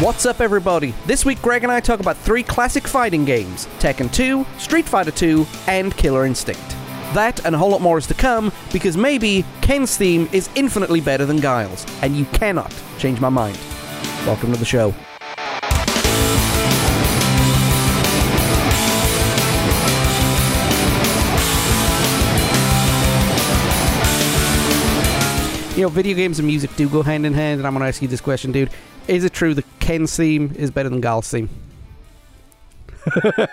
What's up, everybody? This week, Gregg and I talk about three classic fighting games Tekken 2, Street Fighter 2, and Killer Instinct. That and a whole lot more is to come because maybe Ken's theme is infinitely better than Guile's, and you cannot change my mind. Welcome to the show. You know, video games and music do go hand in hand, and I'm going to ask you this question, dude. Is it true that Ken's theme is better than Guile's theme?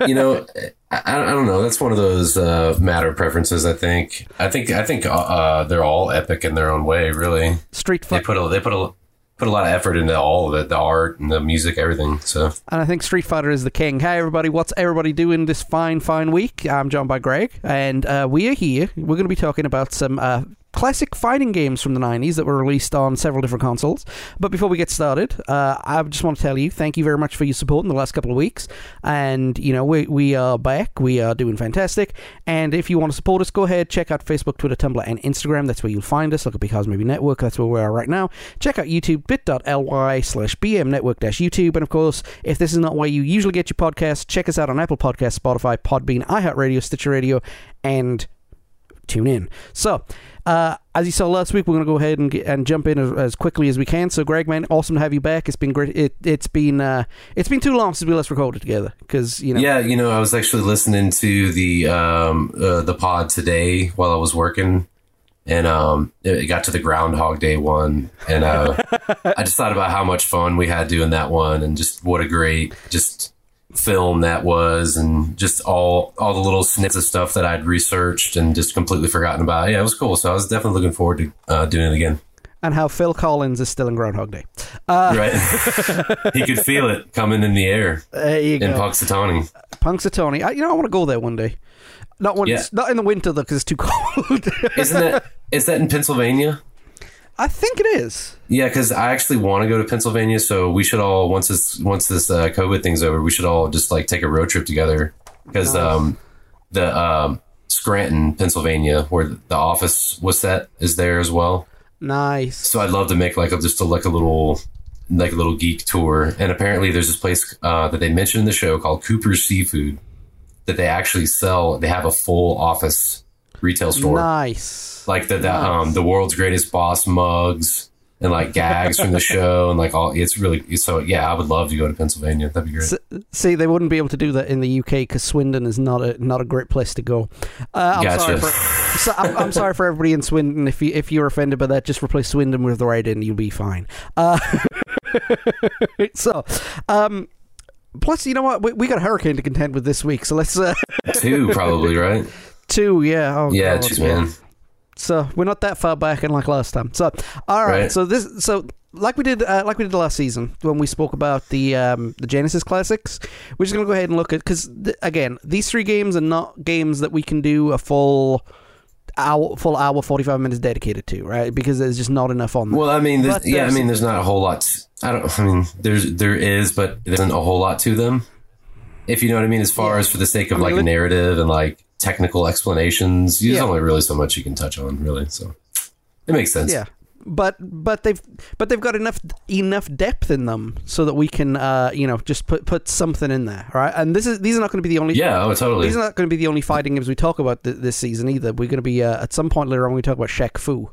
you know, I, I don't know. That's one of those uh, matter of preferences. I think. I think. I think uh, they're all epic in their own way. Really, Street Fighter. they put a they put a put a lot of effort into all of it, the art and the music, everything. So And I think Street Fighter is the king. Hey, everybody, what's everybody doing this fine, fine week? I'm joined by Gregg, and uh, we are here. We're going to be talking about some uh, classic fighting games from the 90s that were released on several different consoles. But before we get started, uh, I just want to tell you thank you very much for your support in the last couple of weeks. And, you know, we, we are back. We are doing fantastic. And if you want to support us, go ahead, check out Facebook, Twitter, Tumblr, and Instagram. That's where you'll find us. Look at Because Maybe Network. That's where we are right now. Check out YouTube, bit.ly slash bmnetwork dash YouTube. And of course, if this is not where you usually get your podcasts, check us out on Apple Podcasts, Spotify, Podbean, iHeartRadio, Stitcher Radio, and tune in. So, uh, as you saw last week, we're going to go ahead and get, and jump in as, as quickly as we can. So, Gregg, man, awesome to have you back. It's been great. It, it's been uh, it's been too long since we last recorded together because you know. yeah, you know, I was actually listening to the um, uh, the pod today while I was working. And um, it got to the Groundhog Day one, and uh, I just thought about how much fun we had doing that one, and just what a great just film that was and just all all the little snips of stuff that I'd researched and just completely forgotten about. Yeah, it was cool. So I was definitely looking forward to uh, doing it again. And how Phil Collins is still in Groundhog Day. Uh, Right? he could feel it coming in the air there you in go. Punxsutawney. Punxsutawney. I, you know, I want to go there one day. Not when Yeah. not in the winter though, because it's too cold. Isn't that is that in Pennsylvania? I think it is. Yeah, because I actually want to go to Pennsylvania. So we should all once this once this uh, COVID thing's over, we should all just like take a road trip together. Because um, the um, Scranton, Pennsylvania, where the office was set, is there as well. Nice. So I'd love to make like a, just a, like a little like a little geek tour. And apparently, there's this place uh, that they mentioned in the show called Cooper's Seafood that they actually sell. They have a full office retail store, Nice. like the, the um the world's greatest boss mugs and like gags from the show and like all. It's really so yeah. I would love to go to Pennsylvania. That'd be great. S- See, they wouldn't be able to do that in the UK because Swindon is not a not a great place to go. Uh, I'm Gotcha. sorry for so, I'm, I'm sorry for everybody in Swindon. If you if you're offended by that, just replace Swindon with the right end, you'll be fine. Uh, so, um, plus, you know what? We, we got a hurricane to contend with this week, so let's uh, Two probably right. two. Yeah. Oh, Yeah, God, geez, man. So we're not that far back, and like last time. So all right. Right. So this, so like we did, uh, like we did last season when we spoke about the um, the Genesis classics. We're just gonna go ahead and look at because th- again, these three games are not games that we can do a full hour, full hour, forty five minutes dedicated to, right? Because there's just not enough on them. Well, I mean, there's, yeah, I mean, there's not a whole lot. I don't. I mean, there's there is, but there isn't a whole lot to them. If you know what I mean, as far as for the sake of like narrative and like technical explanations, there's Yeah. only really so much you can touch on, really. So it makes sense. yeah. But but they've but they've got enough enough depth in them so that we can uh you know just put put something in there right and this is these are not going to be the only Yeah. Oh, totally. These are not going to be the only fighting games we talk about th- this season either. We're going to be uh, at some point later on we talk about Shaq Fu,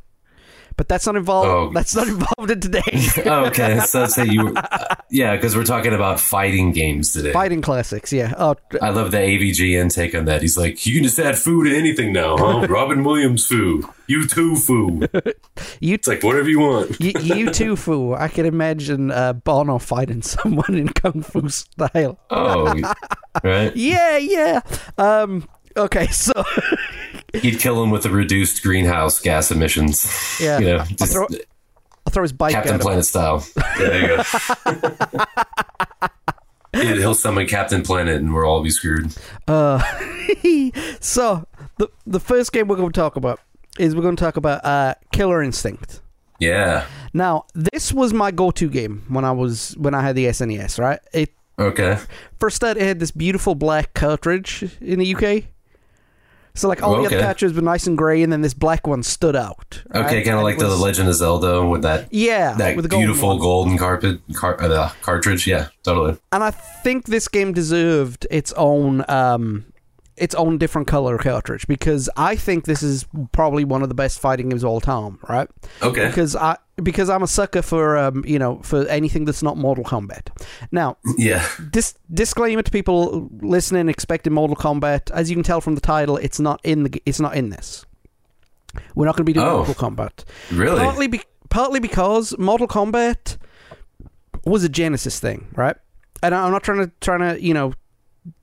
but that's not involved. Oh. That's not involved in today. oh, okay. So say you. Uh, yeah, because we're talking about fighting games today. fighting classics, yeah. Oh, I love the AVGN take on that. He's like, you can just add food to anything now, huh? Robin Williams foo. You too foo. you, It's like whatever you want. you, you too, Fu. I can imagine uh, Bono fighting someone in kung fu style. Oh, right. Yeah, yeah. Um. Okay, so He'd kill him with the reduced greenhouse gas emissions. Yeah. You know, I'll just throw, I'll throw his bike Captain at him. Planet style. Yeah, there you go. Yeah, he'll summon Captain Planet and we'll all be screwed. Uh, so the the first game we're going to talk about is we're going to talk about uh, Killer Instinct. Yeah. Now, this was my go-to game when I was when I had the SNES. Right? It Okay. first that it had this beautiful black cartridge in the UK. So like all the other characters were nice and grey, and then this black one stood out. right? Okay, kind of like the Legend of Zelda with that yeah, that with the golden beautiful one. golden carpet car, uh, the cartridge. Yeah, totally. and I think this game deserved its own um, its own different color cartridge because I think this is probably one of the best fighting games of all time, right? Okay. Because I because I'm a sucker for um, you know for anything that's not Mortal Kombat. Now, Yeah. dis- disclaimer to people listening expecting Mortal Kombat. As you can tell from the title, it's not in the it's not in this. We're not going to be doing Oh. Mortal Kombat. Really? Partly, be- partly because Mortal Kombat was a Genesis thing, right? And I'm not trying to trying to you know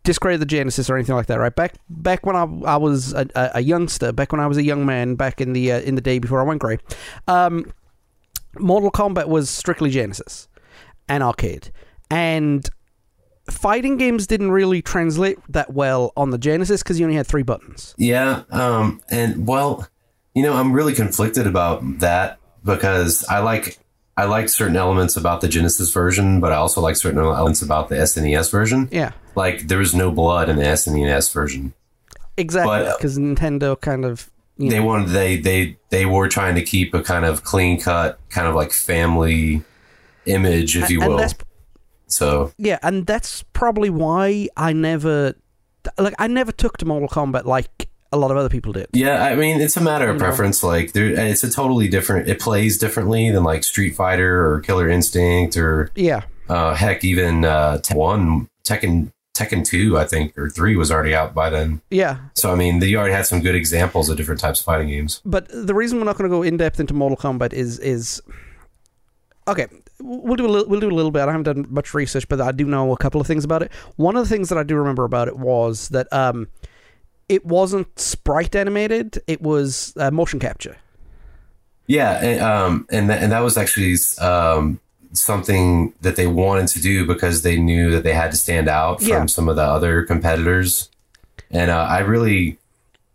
discredit the Genesis or anything like that, right? Back back when I, I was a, a, youngster, back when I was a young man, back in the uh, in the day before I went grey, um, Mortal Kombat was strictly Genesis and arcade, and fighting games didn't really translate that well on the Genesis because you only had three buttons. Yeah, um, and well, you know, I'm really conflicted about that because I like I like certain elements about the Genesis version, but I also like certain elements about the SNES version. Yeah, Like there was no blood in the SNES version. exactly. Because Nintendo kind of you They know, wanted they they they were trying to keep a kind of clean cut, kind of like family image, if you and will. So Yeah, and that's probably why I never like I never took to Mortal Kombat like a lot of other people did. Yeah, I mean, it's a matter of You know? preference. Like, there, it's a totally different. It plays differently than like Street Fighter or Killer Instinct or Yeah. uh, heck, even uh, one Tekken Tekken two, I think, or three was already out by then. Yeah. So I mean, you already had some good examples of different types of fighting games. But the reason we're not going to go in depth into Mortal Kombat is is okay. We'll do a little, we'll do a little bit. I haven't done much research, but I do know a couple of things about it. One of the things that I do remember about it was that um, it wasn't sprite animated; it was uh, motion capture. Yeah, and, um, and that, and that was actually um, something that they wanted to do because they knew that they had to stand out from Yeah. some of the other competitors, and uh, I really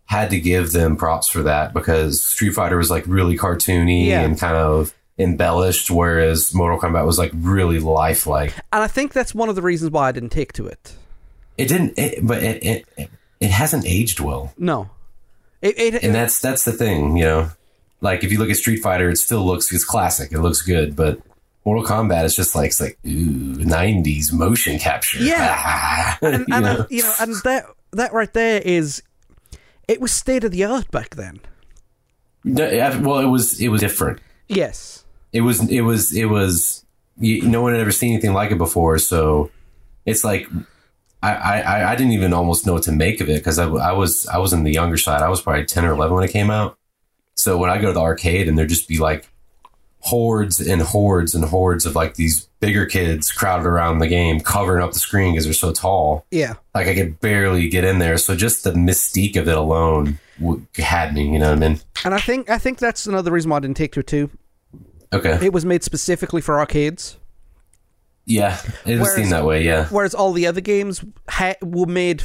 had to give them props for that because Street Fighter was like really cartoony Yeah. and kind of embellished, whereas Mortal Kombat was like really lifelike. And I think that's one of the reasons why I didn't take to it. It didn't, it, but it, it it- it hasn't aged well. No, it, it and that's that's the thing, you know. Like if you look at Street Fighter, it still looks it's classic. It looks good, but Mortal Kombat is just like it's like ooh, '90s motion capture. Yeah. you and, and know? uh, you know, and that that right there is, it was state of the art back then. No, well, it was it was different. Yes. It was it was it was. You, no one had ever seen anything like it before, so it's like. I, I, I didn't even almost know what to make of it because I, I was I was in the younger side. I was probably ten or eleven when it came out. So when I go to the arcade and there'd just be like hordes and hordes and hordes of like these bigger kids crowded around the game, covering up the screen because they're so tall. Yeah. Like I could barely get in there. So just the mystique of it alone had me. You know what I mean? And I think I think that's another reason why I didn't take to it too. Okay. It was made specifically for arcades, Yeah, it was Whereas- seen that way. Yeah. whereas all the other games ha- were made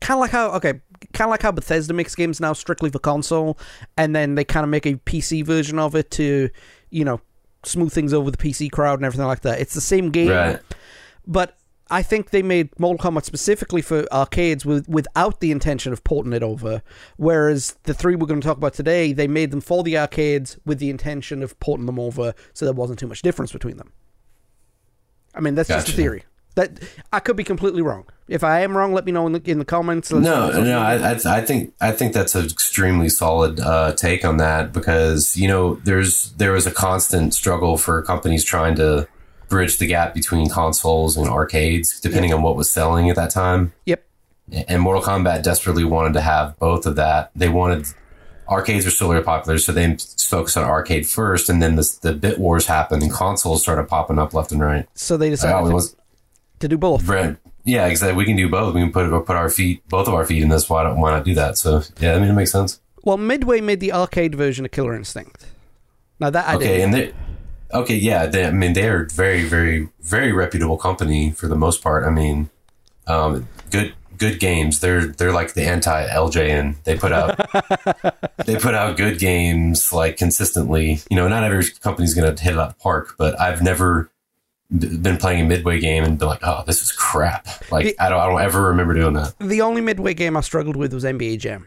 kind of like how okay, kind of like how Bethesda makes games now strictly for console, and then they kind of make a PC version of it to, you know, smooth things over the PC crowd and everything like that. It's the same game, Right. but I think they made Mortal Kombat specifically for arcades with, without the intention of porting it over. Whereas the three we're going to talk about today, they made them for the arcades with the intention of porting them over, so there wasn't too much difference between them. I mean, that's just a theory. That I could be completely wrong. If I am wrong, let me know in the in the comments. Let's- No, let's- no, I, I, I think I think that's an extremely solid uh, take on that because you know there's there was a constant struggle for companies trying to bridge the gap between consoles and arcades, depending on what was selling at that time. Yep. And Mortal Kombat desperately wanted to have both of that. They wanted arcades were still very popular, so they focused on arcade first, and then the the bit wars happened, and consoles started popping up left and right. So they decided oh, to, to do both. Brent, yeah, exactly. We can do both. We can put put our feet, both of our feet in this. Why don't why not do that? So yeah, I mean it makes sense. Well, Midway made the arcade version of Killer Instinct. Now that I okay, did. and they okay, yeah. They, I mean they are very very very reputable company for the most part. I mean, um, good good games. They're they're like the anti LJN. They put out they put out good games like consistently. You know, not every company's gonna hit it out of the park, but I've never been playing a midway game and been like, oh, this is crap. Like I don't I don't ever remember doing that. the only Midway game I struggled with was NBA Jam.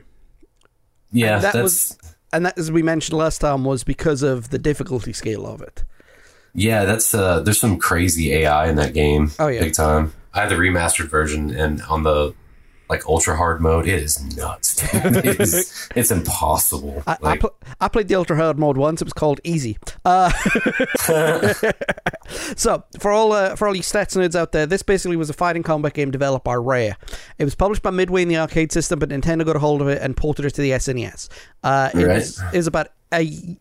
Yeah, that that's was- And that, as we mentioned last time, was because of the difficulty scale of it. yeah, that's uh there's some crazy AI in that game. Oh, yeah. Big time. I have the remastered version and on the like ultra hard mode, it is nuts. it is, it's impossible. I, I, pl- I played the ultra hard mode once. It was called easy. Uh, so for all uh, for all you stats nerds out there, this basically was a fighting combat game developed by Rare. It was published by Midway in the arcade system, but Nintendo got a hold of it and ported it to the SNES. Uh, it, Right. was, it was about a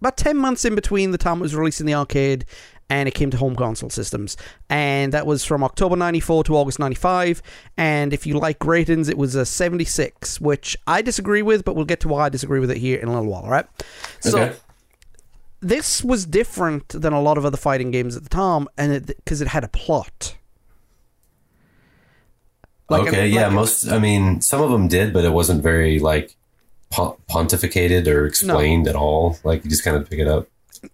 about ten months in between the time it was released in the arcade and it came to home console systems. And that was from October 94 to August 95. And if you like ratings, it was a 76, which I disagree with, but we'll get to why I disagree with it here in a little while, all right? So okay. this was different than a lot of other fighting games at the time, and because it, had a plot. Like, okay, like- yeah, most I mean, some of them did, but it wasn't very like pontificated or explained at all. Like you just kind of pick it up.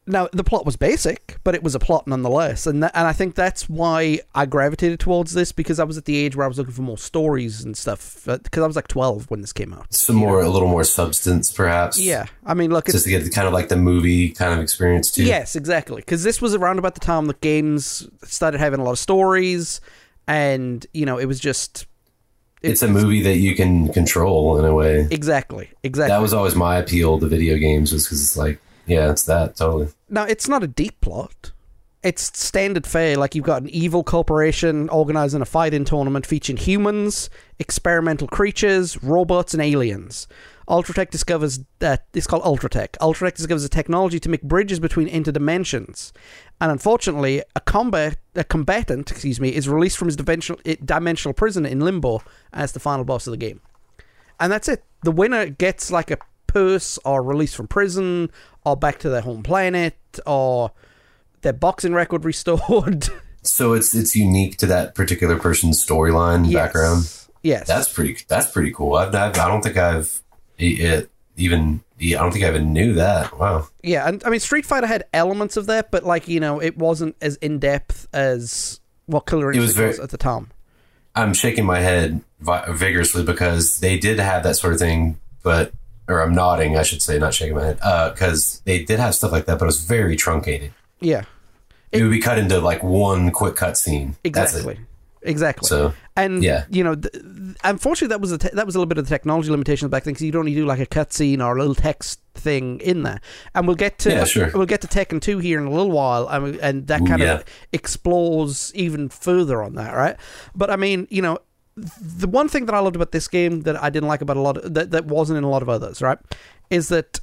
Now the plot was basic, but it was a plot nonetheless, and that, and I think that's why I gravitated towards this because I was at the age where I was looking for more stories and stuff. Uh, because I was like twelve when this came out. Some more, a little more substance, perhaps. Yeah, I mean, look, it's, just to get the, kind of like the movie kind of experience too. Yes, exactly. Because this was around about the time that games started having a lot of stories, and you know, it was just it's a movie that you can control in a way. exactly, exactly. That was always my appeal to video games, was because it's like, yeah, it's that totally. now, it's not a deep plot. It's standard fare. Like you've got an evil corporation organizing a fighting tournament featuring humans, experimental creatures, robots, and aliens. Ultratech discovers that it's called Ultratech. Ultratech discovers a technology to make bridges between interdimensions, and unfortunately, a combat a combatant, excuse me, is released from his dimensional eh, dimensional prison in Limbo as the final boss of the game, and that's it. The winner gets like a purse or release from prison or back to their home planet or their boxing record restored. So it's it's unique to that particular person's storyline Yes. background. Yes. That's pretty. That's pretty cool. I've, I've, I don't think I've it even. I don't think I even knew that. Wow. yeah, and I mean Street Fighter had elements of that, but like, you know, it wasn't as in depth as what Killer It was very- was at the time. I'm shaking my head vigorously because they did have that sort of thing, but or I'm nodding, I should say, not shaking my head, uh, because they did have stuff like that, but it was very truncated. Yeah. It, would be cut into like one quick cut scene. Exactly. Exactly. So and yeah. you know, th- unfortunately, that was a te- that was a little bit of the technology limitations back then because you'd only do like a cutscene or a little text thing in there. And we'll get to Yeah, sure. we'll get to Tekken two here in a little while, and, we- and that Ooh, kind yeah. of explores even further on that, right? But I mean, you know, the one thing that I loved about this game that I didn't like about a lot of, that that wasn't in a lot of others, right, is that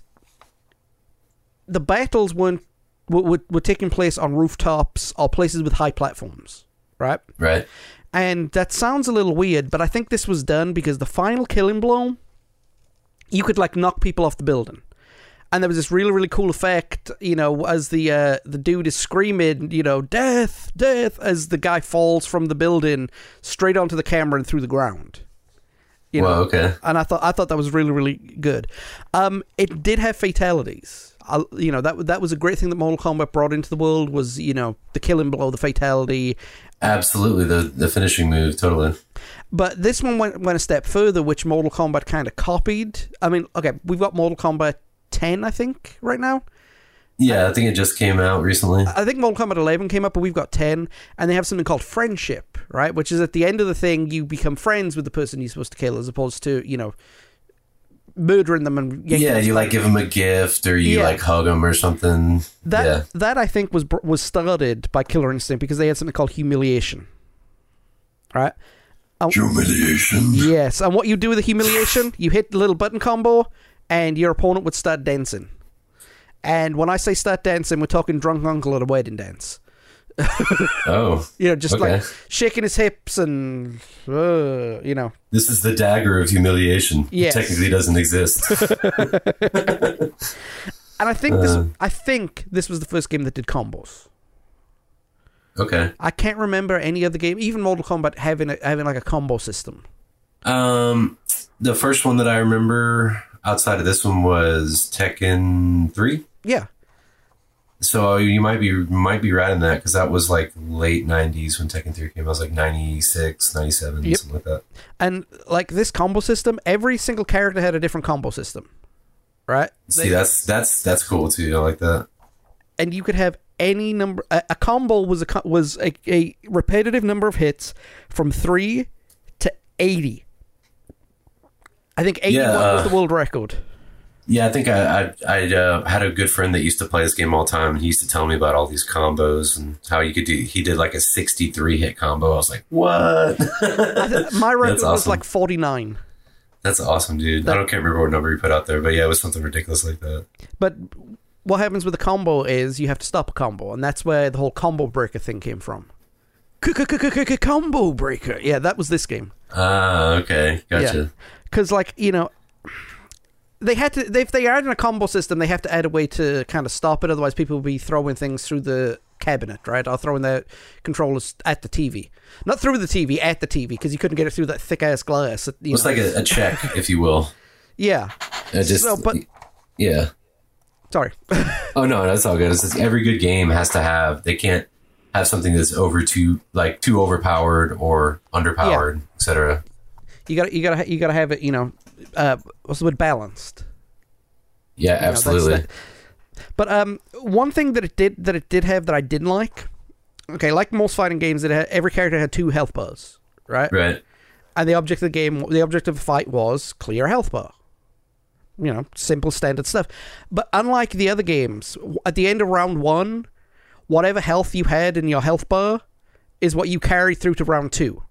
the battles weren't were, were, were taking place on rooftops or places with high platforms, right? right. And that sounds a little weird, but I think this was done because the final killing blow, you could like knock people off the building. And there was this really, really cool effect, you know, as the uh, the dude is screaming, you know, death, death, as the guy falls from the building straight onto the camera and through the ground. You Well, know, okay. and I thought I thought that was really, really good. Um, it did have fatalities. I, you know that that was a great thing that Mortal Kombat brought into the world was you know the killing blow, the fatality, Absolutely. The the finishing move, totally. But this one went, went a step further, which Mortal Kombat kind of copied. I mean, okay, we've got Mortal Kombat 10, I think, right now. Yeah, uh, I think it just came out recently. I think Mortal Kombat 11 came up, but we've got 10, and they have something called friendship, right? Which is at the end of the thing, you become friends with the person you're supposed to kill, as opposed to, you know, murdering them and Yeah, them. you like give them a gift or you Yeah. like hug them or something. that. yeah. That I think was was started by Killer Instinct because they had something called humiliation, right? Humiliation. Yes, and what you do with the humiliation, you hit the little button combo, and your opponent would start dancing. And when I say start dancing, we're talking drunk uncle at a wedding dance. Oh, You know, just Okay. like shaking his hips and, uh, you know. this is the dagger of humiliation. It technically doesn't exist. And I think this, Uh. I think this was the first game that did combos. okay. I can't remember any other game, even Mortal Kombat having a, having like a combo system. Um, the first one that I remember outside of this one was Tekken Three. Yeah, So you might be might be right in that because that was like late '90s when Tekken 3 came. I was like 96, 97, Yep. something like that. And like this combo system, every single character had a different combo system, right? See, They- that's that's that's cool too. I like that. and you could have any number. A, a combo was a was a, a repetitive number of hits from three to eighty. I think eighty-one Yeah, uh, was the world record. Yeah, I think I I, I uh, had a good friend that used to play this game all the time, and he used to tell me about all these combos and how you could do. He did like a 63 hit combo. I was like, what? My record That's was like forty-nine. That's awesome, dude. I don't can't remember what number you put out there, but yeah, it was something ridiculous like that. But what happens with a combo is you have to stop a combo, and that's where the whole combo breaker thing came from. Combo breaker, yeah, that was this game. Ah, okay, gotcha. Because like you know they had to they, if they are in a combo system they have to add a way to kind of stop it otherwise people will be throwing things through the cabinet right or throwing their controllers at the tv not through the tv at the tv because you couldn't get it through that thick ass glass you It's know. like a, a check, if you will. yeah It just, So, but- yeah. sorry Oh no, that's all good. It's just every good game has to have. They can't have something that's over too like too overpowered or underpowered, etc. you gotta you gotta you gotta have it you know uh what's the word balanced Yeah, You know, absolutely. the- but um, one thing that it did that it did have that I didn't like. Okay, like most fighting games, it had, every character had two health bars, right? Right. And the object of the game, the object of the fight was clear health bar. You know, simple standard stuff. But unlike the other games, at the end of round one, whatever health you had in your health bar is what you carry through to round two.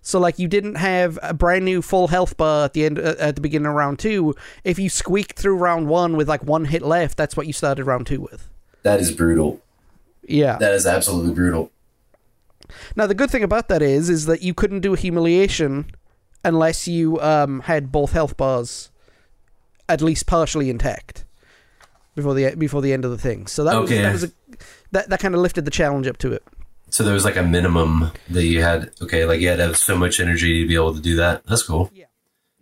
So, like, you didn't have a brand new full health bar at the end uh, at the beginning of round two. If you squeaked through round one with like one hit left, that's what you started round two with. That is brutal. Yeah. That is absolutely brutal. Now the good thing about that is, is that you couldn't do humiliation unless you um, had both health bars at least partially intact before the before the end of the thing. So that was that was a that that kind of lifted the challenge up to it. So there was like a minimum that you had. Okay, like you had to have so much energy to be able to do that. That's cool. Yeah.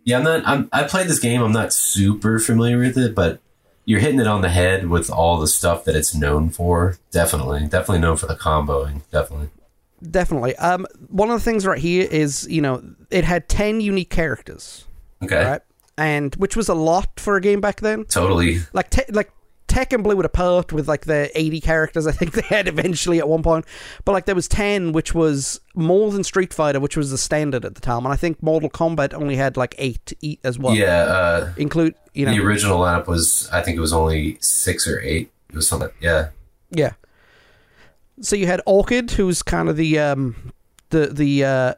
Yeah, I'm not. I'm, I played this game. I'm not super familiar with it, but you're hitting it on the head with all the stuff that it's known for. Definitely, definitely known for the comboing. Definitely. Definitely. Um, one of the things right here is you know it had ten unique characters, Okay. right? And which was a lot for a game back then. Totally. like te- like Tekken blew it apart with like the 80 characters I think they had eventually at one point. But like there was 10 which was more than Street Fighter which was the standard at the time and I think Mortal Kombat only had like 8 e- as well. yeah. Uh, Include, you know. the original lineup was. I think it was only six or eight. It was something. Yeah. Yeah. So you had Orchid who's kind of the um the the uh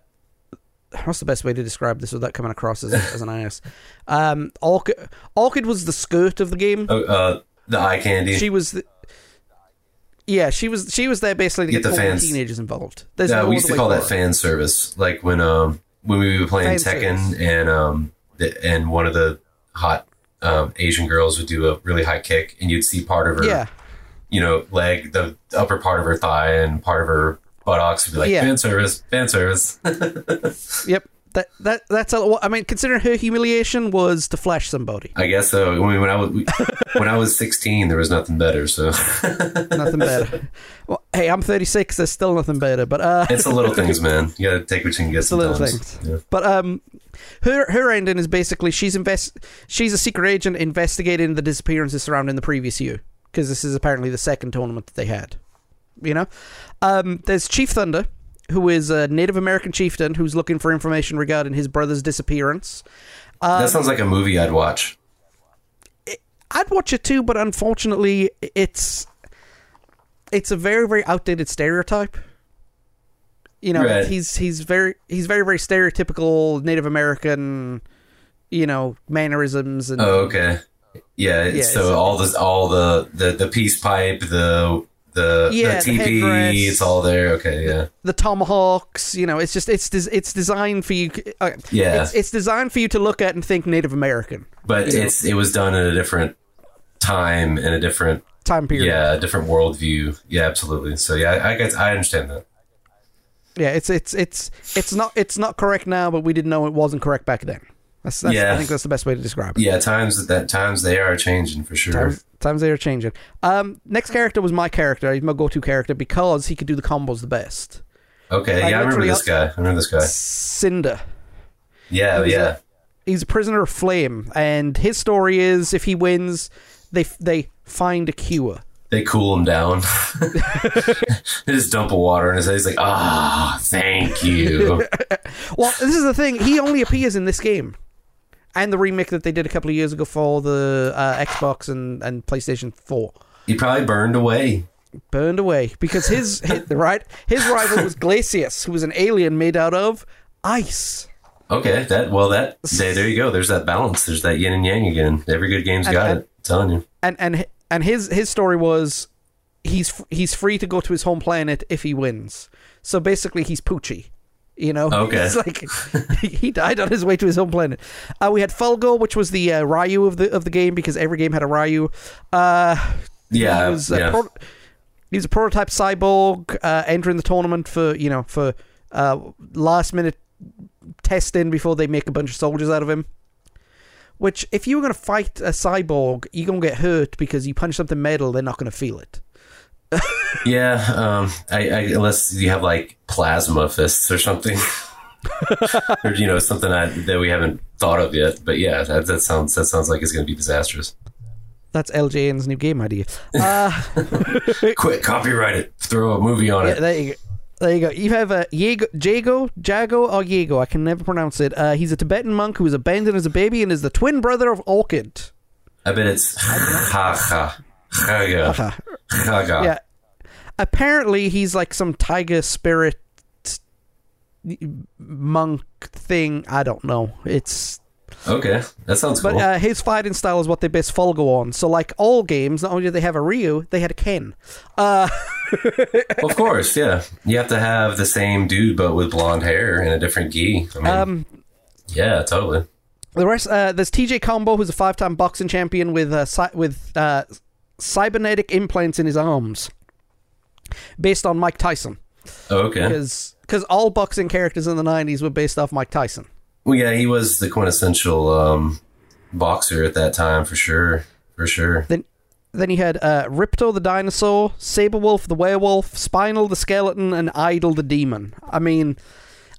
What's the best way to describe this without coming across as, as an ass? Um, Orchid, Orchid was the skirt of the game. Oh, uh, the eye candy. She was, the, yeah, she was. She was there basically to Get get, the fans- teenagers involved. There's yeah, no we used to call that it. fan service. Like when um when we were playing Fan Tekken service. and um the, and one of the hot um, Asian girls would do a really high kick, and you'd see part of her, Yeah, you know, leg, the upper part of her thigh, and part of her buttocks would be like Yeah. fan service, fan service. yep. That that that's a, I mean, considering her humiliation was to flash somebody. I guess so. I mean, when I was when I was sixteen, there was nothing better. So Nothing better. Well, hey, I'm 36. There's still nothing better. But uh, it's the little things, man. You gotta take what you can get. It's the little things. Yeah. But um, her her ending is basically she's invest she's a secret agent investigating the disappearances surrounding the previous year because this is apparently the second tournament that they had. You know, um, there's Chief Thunder, who is a Native American chieftain who's looking for information regarding his brother's disappearance. Um, that sounds like a movie I'd watch. I'd watch it too, but unfortunately, it's it's a very very outdated stereotype. You know, Right. he's he's very he's very very stereotypical Native American, you know, mannerisms and Oh, okay. Yeah. Yeah, so all this, all the, the the peace pipe, the the Yeah, the the TP, it's all there. Okay. Yeah. the tomahawks. You know, it's just it's des- it's designed for you. Uh, Yeah. it's, it's designed for you to look at and think Native American But know. it's it was done in a different time and a different time period. yeah a different worldview. Yeah, absolutely. So yeah, I, I guess I understand that. yeah. It's it's it's it's not it's not correct now, but we didn't know it wasn't correct back then. That's, that's, Yeah. I think that's the best way to describe it. Yeah, times that times they are changing for sure. Times, times they are changing. Um, next character was my character. He's my go-to character because he could do the combos the best. Okay, Like, yeah, I remember this guy. I remember this guy. Cinder. Yeah, He's yeah. He's a prisoner of flame, and his story is if he wins, they they find a cure. They cool him down. they just dump a water in his head. He's like, ah, thank you. Well, this is the thing. He only appears in this game. And the remake that they did a couple of years ago for the uh, Xbox and, and PlayStation 4. he probably burned away. Burned away. Because his, his, right, his rival was Glacius, who was an alien made out of ice. Okay, that well, that there, there you go. There's that balance. There's that yin and yang again. Every good game's And- got and- it. I'm telling you. And and and his his story was he's he's free to go to his home planet if he wins. So basically, he's Poochie. You know, Okay. It's like he- died on his way to his home planet. Uh, we had Fulgore, which was the uh, Ryu of the of the game because every game had a Ryu. Uh, Yeah, he was, a yeah. pro- he was a prototype cyborg uh, entering the tournament for you know for uh, last minute testing before they make a bunch of soldiers out of him. Which, if you were going to fight a cyborg, you're going to get hurt because you punch something metal, they're not going to feel it. Yeah, um, I, I, unless you have like plasma fists or something, or you know something that, that we haven't thought of yet. But yeah, that, that sounds that sounds like it's going to be disastrous. That's LJN's new game idea. Uh, Quick, copyright it. Throw a movie on yeah, it. there you go. There you go. You have a Jago, Jago, Jago, or Jago. I can never pronounce it. Uh, he's a Tibetan monk who was abandoned as a baby and is the twin brother of Orchid. I bet it's ha ha ha Yeah. Apparently, he's like some tiger spirit monk thing. I don't know. It's Okay, that sounds but cool. uh, his fighting style is what they base Fulgore on. So, like all games, not only do they have a Ryu, they had a Ken. Uh, of course, yeah. You have to have the same dude, but with blonde hair and a different gi. I mean, um, yeah, totally. the rest, uh, there's TJ Combo, who's a five-time boxing champion with uh, with uh, cybernetic implants in his arms, based on Mike Tyson. Oh, okay. Because because all boxing characters in the '90s were based off Mike Tyson. Well, yeah, he was the quintessential um, boxer at that time for sure. For sure. Then then you had uh, Riptor the dinosaur, Sabrewulf the werewolf, Spinal the skeleton, and Eyedol the demon. I mean,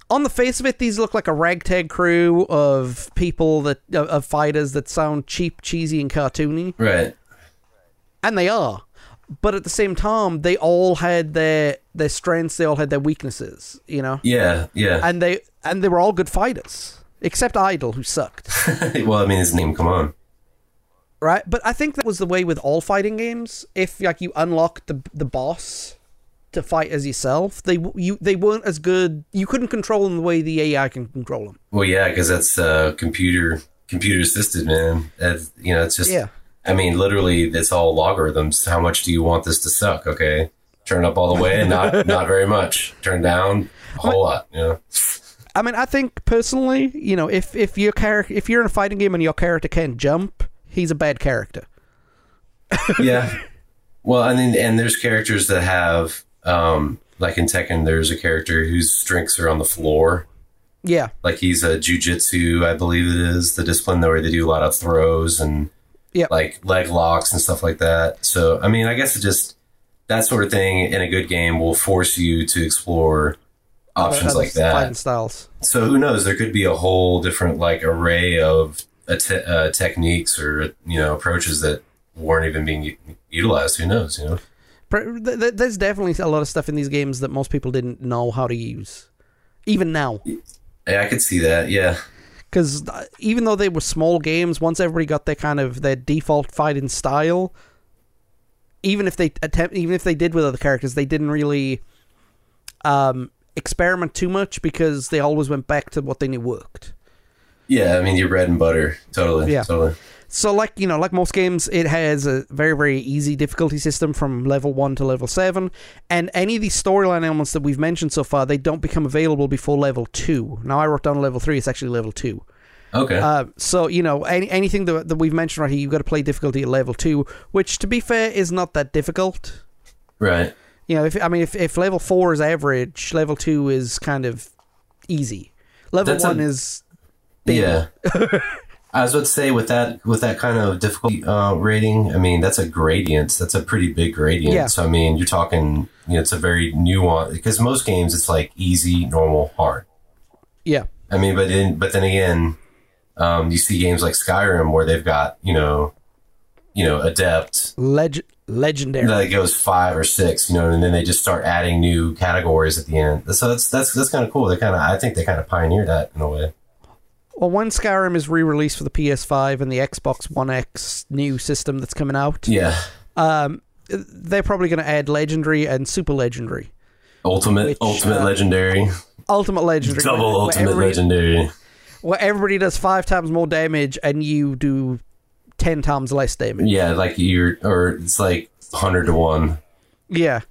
on the face of it, these look like a ragtag crew of people that of fighters that sound cheap, cheesy, and cartoony, Right. And they are. But at the same time, they all had their their strengths. They all had their weaknesses. You know, Yeah, yeah. and they and they were all good fighters, except Eyedol, who sucked. well, I mean, his name. Come on. right? But I think that was the way with all fighting games. If like you unlocked the the boss to fight as yourself, they you they weren't as good. You couldn't control them the way the AI can control them. Well, yeah, because that's uh, computer computer assisted, man. That's, you know, it's just. Yeah. I mean, literally, it's all logarithms. How much do you want this to suck? Okay, turn up all the way, and not not very much. Turn down a whole lot. You know. I mean, I think personally, you know, if if your character if you're in a fighting game and your character can't jump, he's a bad character. yeah. Well, I mean, and there's characters that have, um, like in Tekken, there's a character whose strengths are on the floor. Yeah, Like he's a jujitsu, I believe it is the discipline where they do a lot of throws and Yeah. like leg locks and stuff like that. So, I mean, I guess it just that sort of thing in a good game will force you to explore options like that. fighting styles. So who knows? There could be a whole different like array of uh, te- uh, techniques or you know approaches that weren't even being u- utilized. Who knows? You know. Pr- th- th- There's definitely a lot of stuff in these games that most people didn't know how to use, even now. Yeah, I could see that. Yeah. Because even though they were small games, once everybody got their kind of their default fighting style, even if they attempt, even if they did with other characters, they didn't really um, experiment too much because they always went back to what they knew worked. Yeah, I mean your bread and butter. Totally. Yeah. Totally. So, like you know, like most games, it has a very very easy difficulty system from level one to level seven, and any of these storyline elements that we've mentioned so far, they don't become available before level two. Now, I wrote down level three; it's actually level two. Okay. Uh, so you know, any, anything that, that we've mentioned right here, you've got to play difficulty at level two, which, to be fair, is not that difficult. right. You know, if I mean, if, if level four is average, level two is kind of easy. Level That's a- one is Yeah. I was about to say with that with that kind of difficulty uh, rating, I mean that's a gradient. That's a pretty big gradient. Yeah. So I mean you're talking, you know, it's a very nuanced because most games it's like easy, normal, hard. Yeah. I mean, but then but then again, um, you see games like Skyrim where they've got you know, you know, adept Leg- legendary. that goes five or six, you know, and then they just start adding new categories at the end. So that's that's that's kind of cool. They kind of I think they kind of pioneered that in a way. Well, when Skyrim is re-released for the PS5 and the Xbox One X new system that's coming out, Yeah. um, they're probably going to add legendary and super legendary, Ultimate, Which, ultimate uh, legendary, ultimate legendary, double where- where ultimate everybody- legendary. where everybody does five times more damage and you do ten times less damage. Yeah, like you're, or it's like hundred to one. Yeah.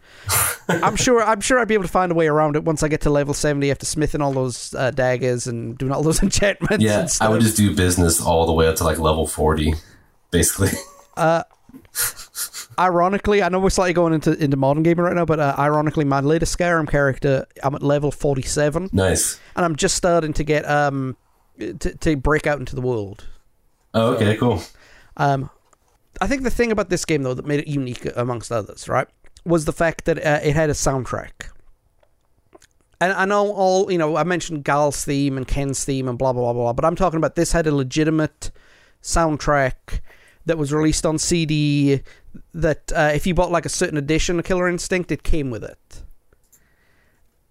I'm sure. I'm sure I'd be able to find a way around it once I get to level seventy after smithing all those uh, daggers and doing all those enchantments. Yeah, I would just do business all the way up to like level forty, basically. Ironically, I know we're slightly going into into modern gaming right now, but uh, ironically, my latest Skyrim character, I'm at level forty-seven, nice. and I'm just starting to get um to, to break out into the world. Oh, okay, cool. Um, I think the thing about this game though that made it unique amongst others, right, was the fact that uh, it had a soundtrack. And I know all you know. I mentioned Guile's theme and Ken's theme and blah blah blah blah, but I'm talking about this had a legitimate soundtrack that was released on CD. That uh, if you bought like a certain edition of Killer Instinct, it came with it.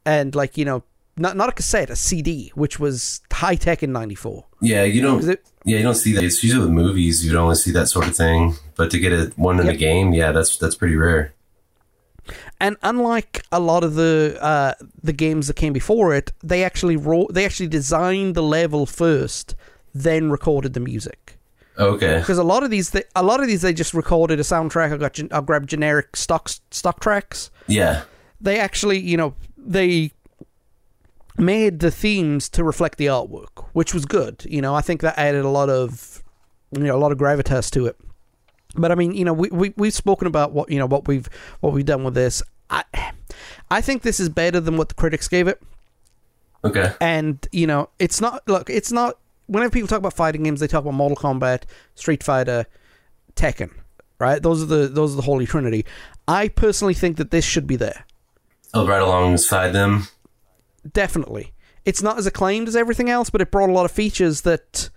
And like you know, not not a cassette, a CD, which was high tech in '94. Yeah, you don't. it- yeah, you don't see that. It's usually with movies. You'd only see that sort of thing. But to get a one in a game, yeah, that's that's pretty rare. And unlike a lot of the uh, the games that came before it, they actually wrote, they actually designed the level first, then recorded the music. Okay. Because a lot of these, they, a lot of these, they just recorded a soundtrack. I got, gen- I grabbed generic stock stock tracks. Yeah. They actually, you know, they made the themes to reflect the artwork, which was good. You know, I think that added a lot of, you know, a lot of gravitas to it. But I mean, you know, we, we we've spoken about what you know what we've what we've done with this. I I think this is better than what the critics gave it. Okay. And you know, it's not. Look, it's not. Whenever people talk about fighting games, they talk about Mortal Kombat, Street Fighter, Tekken. Right? Those are the those are the holy trinity. I personally think that this should be there. Oh, right alongside them. Definitely. It's not as acclaimed as everything else, but it brought a lot of features that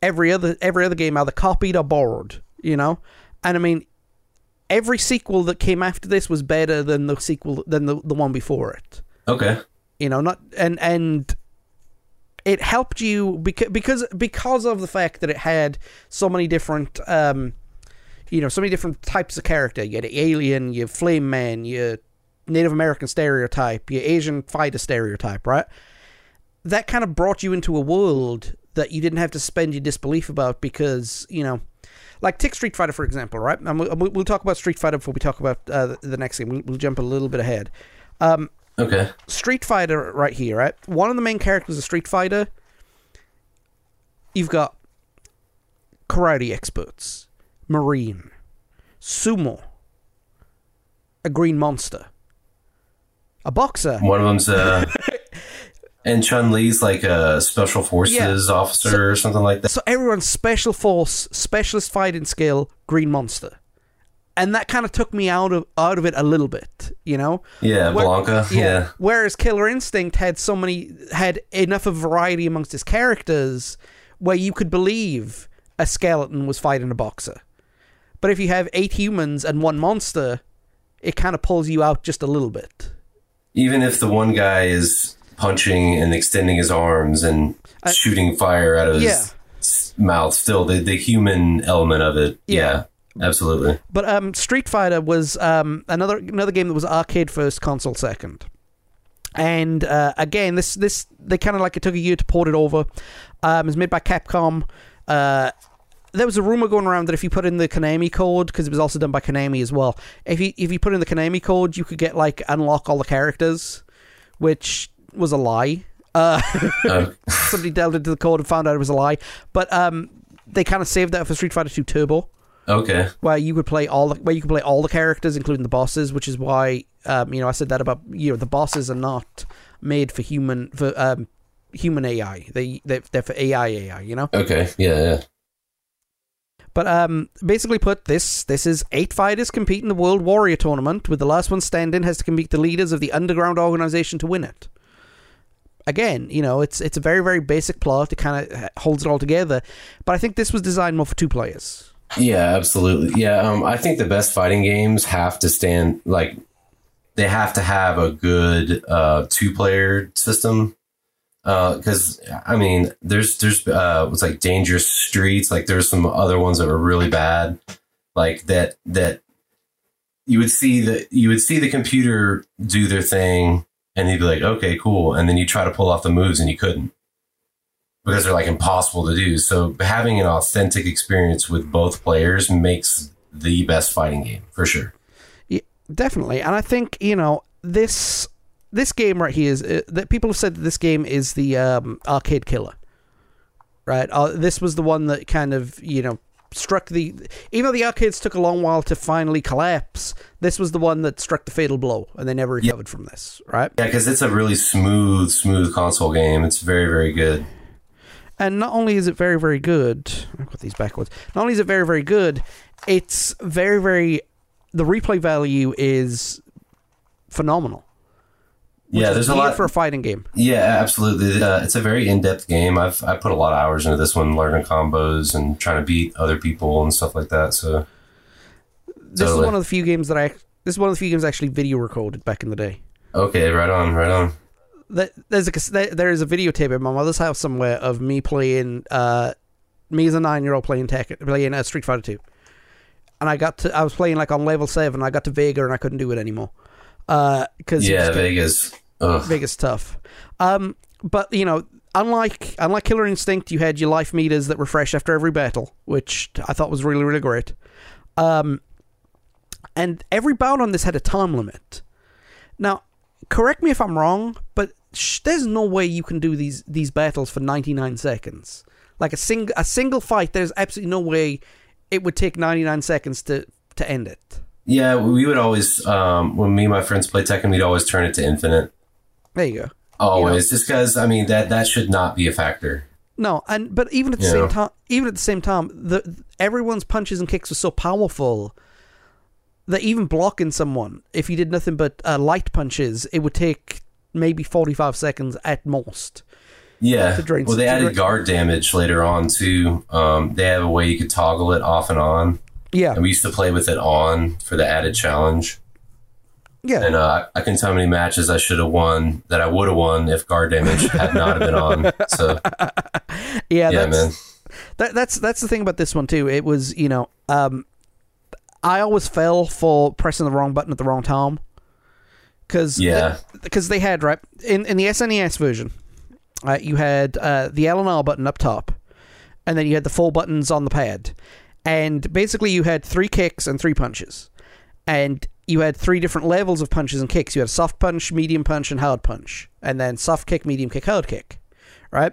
every other every other game either copied or borrowed, you know? And I mean every sequel that came after this was better than the sequel than the, the one before it. Okay. You know, not and and it helped you because because because of the fact that it had so many different um you know, so many different types of character. You had alien, you flame man, you Native American stereotype, your Asian fighter stereotype, right? That kind of brought you into a world that you didn't have to spend your disbelief about because, you know, like take Street Fighter, for example, right? And we'll, we'll talk about Street Fighter before we talk about uh, the- next game. We'll, we'll jump a little bit ahead. Um, Okay. Street Fighter right here, right? One of the main characters of Street Fighter, you've got karate experts, marine, sumo, a green monster, a boxer. One of them's uh and Chun Li's like a special forces officer or something like that. So everyone's special force, specialist fighting skill, green monster. And that kind of took me out of out of it a little bit, you know. Yeah, Where- Blanka. Yeah. Whereas Killer Instinct had so many had enough of variety amongst his characters where you could believe a skeleton was fighting a boxer. But if you have eight humans and one monster, it kind of pulls you out just a little bit. Even if the one guy is punching and extending his arms and I- shooting fire out of his Yeah. s- mouth, still the, the human element of it. Yeah. Yeah, absolutely. But um, Street Fighter was um, another another game that was arcade first, console second. And uh, again, this this they kind of like it took a year to port it over. Um, it's made by Capcom. Uh, there was a rumor going around that if you put in the Konami code, because it was also done by Konami as well, if you if you put in the Konami code, you could get like unlock all the characters, which was a lie. Uh, Uh, somebody delved into the code and found out it was a lie. But um, they kind of saved that for Street Fighter 2 Turbo okay. where you could play all the where you could play all the characters, including the bosses, which is why um, you know I said that about you know the bosses are not made for human for um, human AI. They they're, they're for AI AI. You know. Okay. Yeah. Yeah. But um, basically put, this this is eight fighters compete in the World Warrior Tournament, with the last one standing has to compete the leaders of the underground organization to win it. Again, you know, it's it's a very very basic plot. It kind of holds it all together. But I think this was designed more for two players. Yeah, absolutely. Yeah, um, I think the best fighting games have to stand like they have to have a good uh, two-player system. Because uh, I mean, there's there's uh, was like Dangerous Streets. Like there's some other ones that were really bad. Like that that you would see the you would see the computer do their thing, and you'd be like, okay, cool. And then you try to pull off the moves, and you couldn't because they're like impossible to do. So having an authentic experience with both players makes the best fighting game for sure. Yeah, definitely, and I think you know this this game right here is uh, that people have said that this game is the um, arcade killer. Right, uh, this was the one that kind of you know struck the even though the arcades took a long while to finally collapse this was the one that struck the fatal blow and they never recovered from this right yeah because it's a really smooth smooth console game it's very very good and not only is it very, very good, I've got these backwards. Not only is it very, very good, it's very, very. The replay value is phenomenal. Yeah, there's a lot for a fighting game. Yeah, absolutely. Uh, it's a very in-depth game. I've I put a lot of hours into this one, learning combos and trying to beat other people and stuff like that. So this totally. is one of the few games that I. This is one of the few games I actually video recorded back in the day. Okay, right on, right on there's a there is a videotape at my mother's house somewhere of me playing uh me as a nine year old playing tech playing uh, Street Fighter Two, and I got to I was playing like on level seven. I got to Vega and I couldn't do it anymore. Uh, because yeah, Vega's ugh. Vega's tough. Um, but you know, unlike unlike Killer Instinct, you had your life meters that refresh after every battle, which I thought was really really great. Um, and every bout on this had a time limit. Now, correct me if I'm wrong, but sh- there's no way you can do these these battles for 99 seconds. Like a single a single fight, there's absolutely no way it would take 99 seconds to to end it. Yeah, we would always um, when me and my friends play Tekken, we'd always turn it to infinite. There you go. Always, you know? just because I mean that that should not be a factor. No, and but even at the you same know? time, even at the same time, the everyone's punches and kicks were so powerful that even blocking someone, if you did nothing but uh, light punches, it would take maybe 45 seconds at most. Yeah. Drain, well, they added drain. guard damage later on, too. Um, they have a way you could toggle it off and on. Yeah. And we used to play with it on for the added challenge. Yeah. And uh, I can tell how many matches I should have won that I would have won if guard damage had not been on. So, yeah, yeah, man. That, that's that's the thing about this one too. It was you know um, I always fell for pressing the wrong button at the wrong time. Cause yeah, because they had right in in the SNES version, uh, you had uh, the L and R button up top, and then you had the four buttons on the pad, and basically you had three kicks and three punches, and you had three different levels of punches and kicks. You had soft punch, medium punch, and hard punch, and then soft kick, medium kick, hard kick, right?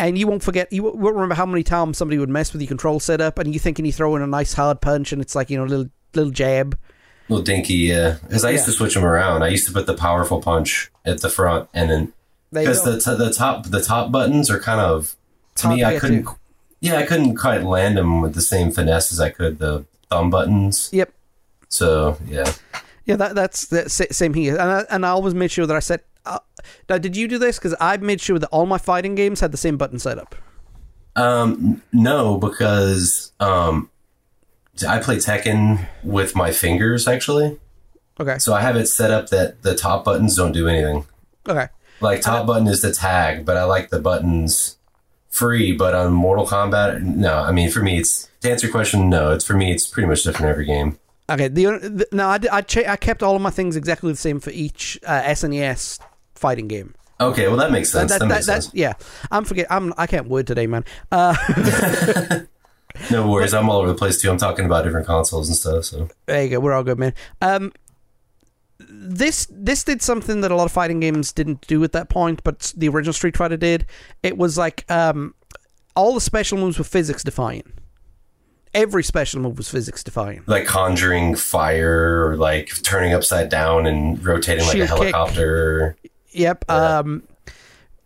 and you won't forget you won't remember how many times somebody would mess with your control setup and you thinking you throw in a nice hard punch and it's like you know a little little jab. Little dinky yeah. Because i used yeah. to switch them around. I used to put the powerful punch at the front and then because the, t- the top the top buttons are kind of to top me i couldn't yeah i couldn't quite land them with the same finesse as i could the thumb buttons. Yep so yeah yeah that, that's the same here and I, and I always made sure that i set uh, now, did you do this? Because I made sure that all my fighting games had the same button setup. Um, no, because um, I play Tekken with my fingers actually. Okay. So I have it set up that the top buttons don't do anything. Okay. Like top uh, button is the tag, but I like the buttons free. But on Mortal Kombat, no. I mean, for me, it's to answer your question. No, it's for me. It's pretty much different every game. Okay. The, no, I I, cha- I kept all of my things exactly the same for each uh, SNES fighting game. Okay, well that makes sense. That, that, that makes that, sense. yeah, I'm forget. I'm I can't word today, man. Uh, no worries. I'm all over the place too. I'm talking about different consoles and stuff. So there you go. We're all good, man. Um, this this did something that a lot of fighting games didn't do at that point, but the original Street Fighter did. It was like um, all the special moves were physics defying. Every special move was physics defying. Like conjuring fire, or like turning upside down and rotating like a helicopter. Kick. Yep. Yeah. Um,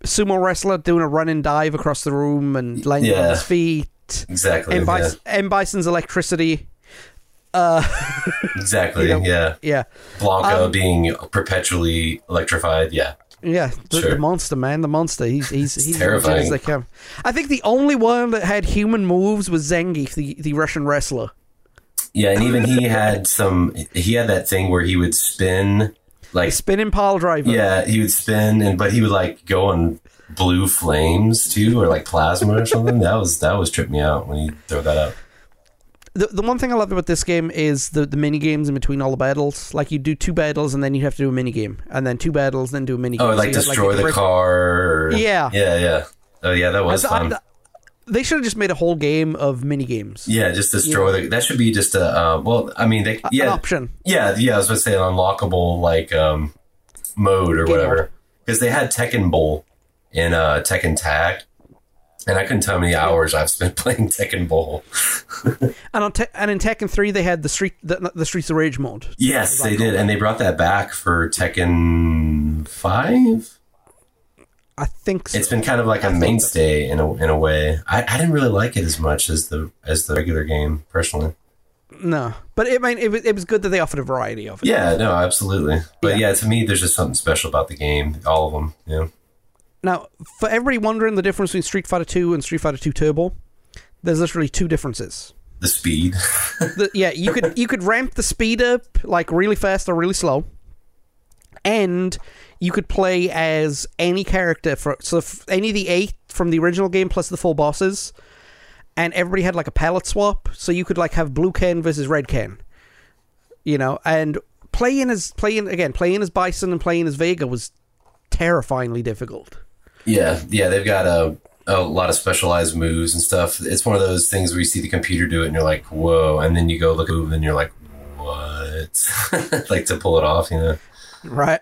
sumo wrestler doing a running dive across the room and landing on his feet. Exactly. M. yeah. M. Bison's electricity. Exactly. you know, yeah. Yeah, Blanka Um, being perpetually electrified. Yeah. Yeah. The, Sure. the monster, man, the monster. He's he's he's as terrifying. as they come. I think the only one that had human moves was Zangief, the the Russian wrestler. Yeah, and even he had some. He had that thing where he would spin, like Spinning pile driver. yeah, he would spin, and but he would like go on blue flames too, or like plasma or something. That was that was tripped me out when he throw that up. The, the one thing I love about this game is the, the mini games in between all the battles. Like you do two battles and then you have to do a mini game, and then two battles, then do a mini game. Oh, So like have, destroy a the car. Or, Yeah. yeah, yeah. Oh yeah, that was I- I- fun. they should have just made a whole game of mini games. Yeah, just destroy the. That should be just a. Uh, well, I mean, they An yeah, option. yeah, yeah. I was going to say an unlockable like um mode or Game whatever because they had Tekken Bowl in uh Tekken Tag, and I couldn't tell how many hours I've spent playing Tekken Bowl. And on te- and in Tekken three they had the street the, the Streets of Rage mode. Yes, they did, and they brought that back for Tekken Five. I think so. It's been kind of like a mainstay in a in a way. I, I didn't really like it as much as the as the regular game personally. no, but it, I mean, it, was- it was good that they offered a variety of it. Yeah, no, absolutely. But Yeah. yeah. to me, there's just something special about the game. All of them, you know. Now, for everybody wondering the difference between Street Fighter two and Street Fighter two Turbo, there's literally two differences. The speed. the, yeah, you could you could ramp the speed up like really fast or really slow, and you could play as any character for so any of the eight from the original game plus the four bosses, and everybody had like a palette swap, so you could like have blue Ken versus red Ken, you know, and playing as playing again playing as Bison and playing as Vega was terrifyingly difficult. Yeah, yeah, they've got a a lot of specialized moves and stuff. It's one of those things where you see the computer do it and you're like, whoa, and then you go look at it and you're like, what? like to pull it off, you know? Right.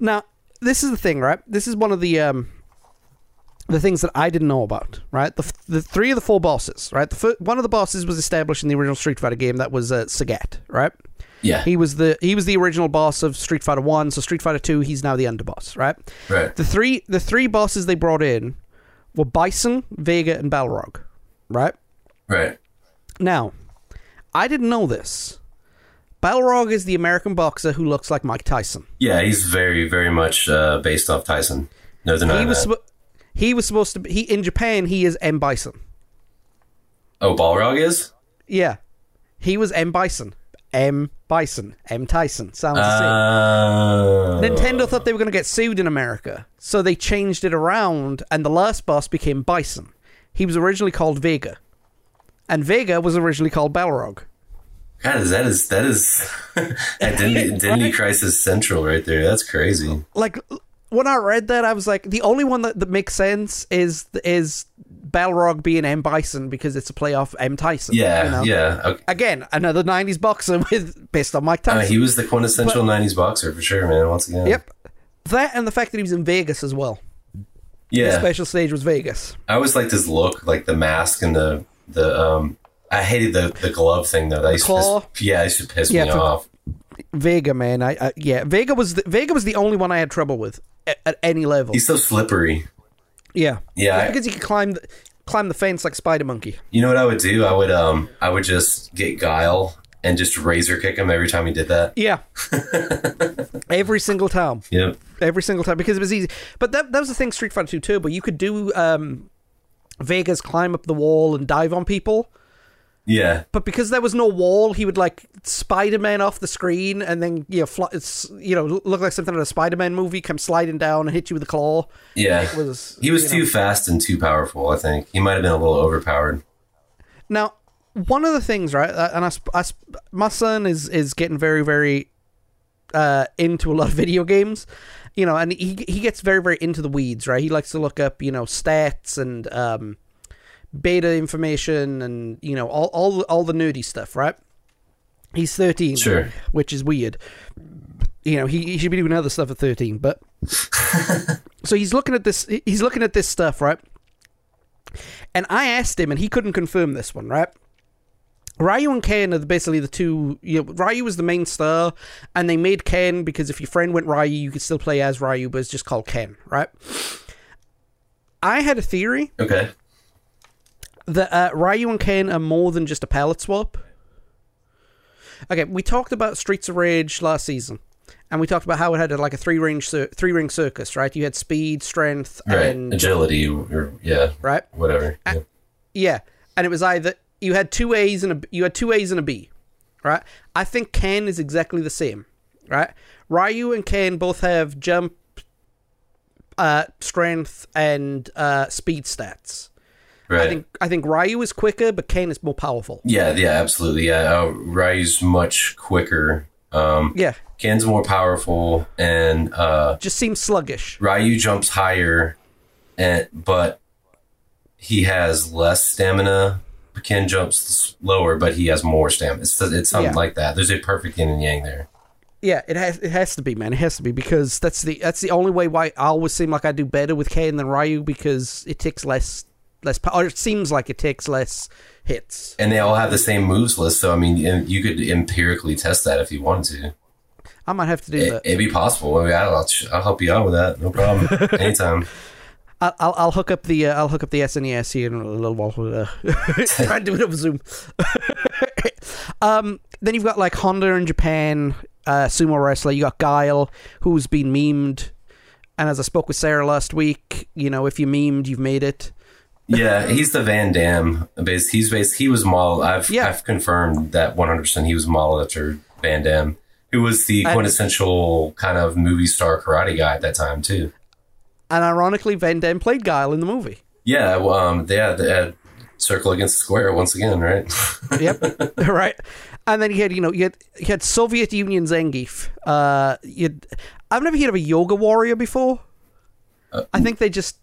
Now, this is the thing, right? This is one of the um the things that I didn't know about, right? The, the three of the four bosses, right? The fir- one of the bosses was established in the original Street Fighter game. That was uh, Sagat, right? Yeah, He was the he was the original boss of Street Fighter One. So Street Fighter Two, he's now the underboss, right? right. The three the three bosses they brought in were Bison, Vega, and Balrog, right? Right. Now, I didn't know this. Balrog is the American boxer who looks like Mike Tyson. Yeah, he's very, very much uh, based off Tyson. No, they're he was that. suppo- he was supposed to be he in Japan he is M Bison. oh, Balrog is? Yeah. He was M Bison. M Bison. M Tyson. Sounds the same. Uh, Nintendo thought they were going to get sued in America, so they changed it around and the last boss became Bison. He was originally called Vega. And Vega was originally called Balrog. God, is that is that is Identity, Identity Crisis Central right there? That's crazy. Like when I read that I was like the only one that, that makes sense is is Balrog being M Bison because it's a play off M Tyson. Yeah, you know? yeah. Okay. Again, another '90s boxer with based on Mike Uh, Tyson. he was the quintessential '90s boxer for sure, man. Once again, Yep. That and the fact that he was in Vegas as well. Yeah, the special stage was Vegas. I always liked his look, like the mask and the the. um I hated the the glove thing though. That used to claw? piss, yeah, it used to piss Yeah, me for- off. Vega, man. I, I yeah, Vega was the, Vega was the only one I had trouble with at, at any level. He's so slippery. Yeah, Yeah, Just I- because he could climb the, climb the fence like Spider Monkey. You know what I would do? I would um I would just get Guile and just razor kick him every time he did that. Yeah, every single time, Yep. every single time because it was easy. But that that was the thing. Street Fighter Two Turbo, you could do um, Vega's climb up the wall and dive on people. Yeah. But because there was no wall, he would like Spider Man off the screen, and then you know, fly, it's, you know, look like something in a Spider Man movie, come sliding down and hit you with a claw. Yeah. It was he was too know. fast and too powerful, I think. He might have been a little overpowered. Now, one of the things, right, uh, and I, I my son is is getting very, very uh, into a lot of video games, you know, and he he gets very, very into the weeds, right? He likes to look up, you know, stats and um, beta information, and you know, all all the- all the nerdy stuff, right? He's thirteen, Sure. which is weird. You know, he, he should be doing other stuff at thirteen, but so he's looking at this. He's looking at this stuff, right? And I asked him, and he couldn't confirm this one, right? Ryu and Ken are basically the two. You know, Ryu was the main star, and they made Ken because if your friend went Ryu, you could still play as Ryu, but it's just called Ken, right? I had a theory Okay. That uh, Ryu and Ken are more than just a palette swap. Okay, we talked about Streets of Rage last season, and we talked about how it had like a three ring cir- three ring circus, right? You had speed, strength, Right. and Agility or yeah, right, whatever. Yeah. yeah, and it was either you had two A's and a you had two A's and a B, right? I think Ken is exactly the same, right? Ryu and Ken both have jump, uh, strength, and uh, speed stats. Right. I think I think Ryu is quicker, but Ken is more powerful. yeah, yeah, absolutely. Yeah, uh, Ryu's much quicker. Um, Yeah, Ken's more powerful, and uh, just seems sluggish. Ryu jumps higher, and but he has less stamina. Ken jumps lower, but he has more stamina. It's, it's something Yeah. like that. There's a perfect yin and yang there. Yeah, it has it has to be, man. It has to be because that's the that's the only way why I always seem like I do better with Ken than Ryu because it takes less less po- or it seems like it takes less hits. And they all have the same moves list, so I mean, you could empirically test that if you wanted to. I might have to do It, that. it'd be possible. I mean, I'll, I'll help you out with that. No problem. Anytime. I'll, I'll I'll hook up the uh, I'll hook up the SNES here in a little while. Uh, try and do it over Zoom. um, then you've got like Honda in Japan, uh, sumo wrestler. You got Guile, who's been memed, and as I spoke with Sarah last week, you know, if you memed, you've made it. Yeah, he's the Van Damme. Base. He's based. He was modeled. I've Yeah. I've confirmed that 100. percent He was modeled after Van Damme, who was the And- quintessential kind of movie star karate guy at that time too. And ironically, Van Damme played Guile in the movie. Yeah. well, Um. They had, they circle against square once again, right? Yep. right. And then you had, you know, you had, you had Soviet Union Zangief. Uh, you'd, I've never heard of a yoga warrior before. I think they just,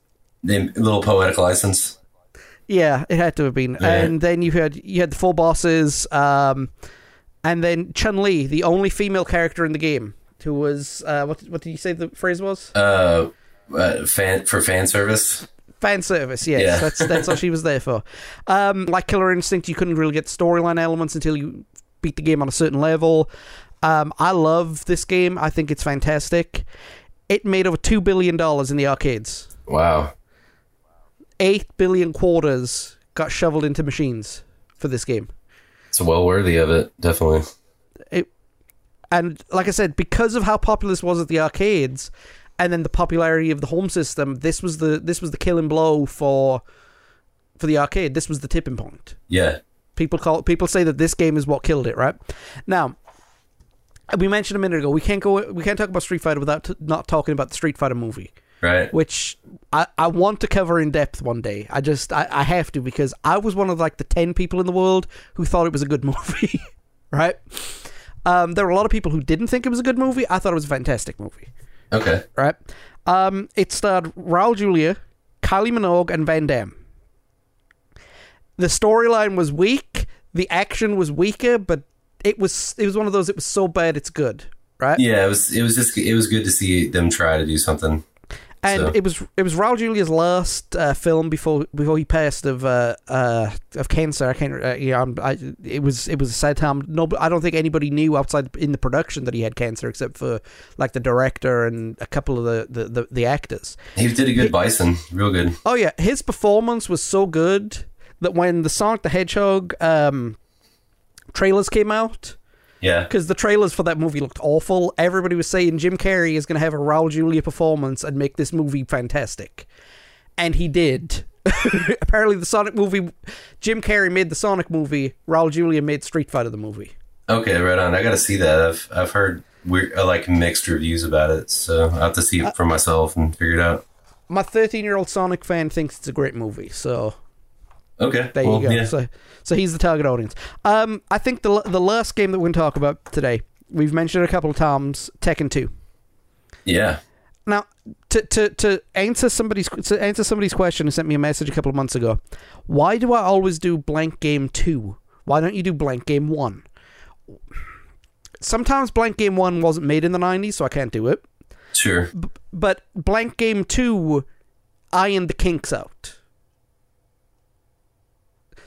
the little poetic license. Yeah, it had to have been. Yeah. And then you had, you had the four bosses. Um, and then Chun Li, the only female character in the game, who was, uh, what, what did you say the phrase was? Uh, uh fan for fan service. Fan service, yes. Yeah. That's that's all she was there for. Um, like Killer Instinct, you couldn't really get storyline elements until you beat the game on a certain level. Um, I love this game. I think it's fantastic. It made over two billion dollars in the arcades. Wow. Eight billion quarters got shoveled into machines for this game. It's well worthy of it. Definitely. And like I said, because of how popular this was at the arcades, and then the popularity of the home system, this was the this was the killing blow for for the arcade. This was the tipping point. Yeah. People call people say that this game is what killed it. Right now, we mentioned a minute ago we can't go we can't talk about Street Fighter without t- not talking about the Street Fighter movie, Right. which I, I want to cover in depth one day. I just I, I have to because I was one of like the ten people in the world who thought it was a good movie. right. Um, there were a lot of people who didn't think it was a good movie. I thought it was a fantastic movie. Okay. Right. Um, it starred Raul Julia, Kylie Minogue, and Van Damme. The storyline was weak. The action was weaker, but it was it was one of those. It was so bad it's good, right? Yeah. It was. It was just. It was good to see them try to do something. And so- it was it was Raul Julia's last uh, film before before he passed of uh, uh, of cancer. I can't. Uh, yeah, I, it was it was a sad time. No, I don't think anybody knew outside in the production that he had cancer, except for like the director and a couple of the the, the, the actors. He did a good Bison. Real good. Oh yeah, his performance was so good that when the Sonic the Hedgehog um, trailers came out, Yeah. because the trailers for that movie looked awful, everybody was saying Jim Carrey is going to have a Raul Julia performance and make this movie fantastic, and he did. Apparently, the Sonic movie, Jim Carrey made the Sonic movie, Raul Julia made Street Fighter the movie. Okay. Right on. I got to see that. I've I've heard weird, uh, like mixed reviews about it, so I will have to see it for myself and figure it out. My 13 year old Sonic fan thinks it's a great movie, so Okay. There well, you go. Yeah. So, so he's the target audience. Um, I think the the last game that we're going to talk about today, we've mentioned it a couple of times, Tekken Two. yeah. Now, to to to answer somebody's to answer somebody's question who sent me a message a couple of months ago, why do I always do blank game two? Why don't you do blank game one? Sometimes blank game one wasn't made in the '90s, so I can't do it. Sure. But blank game two ironed the kinks out.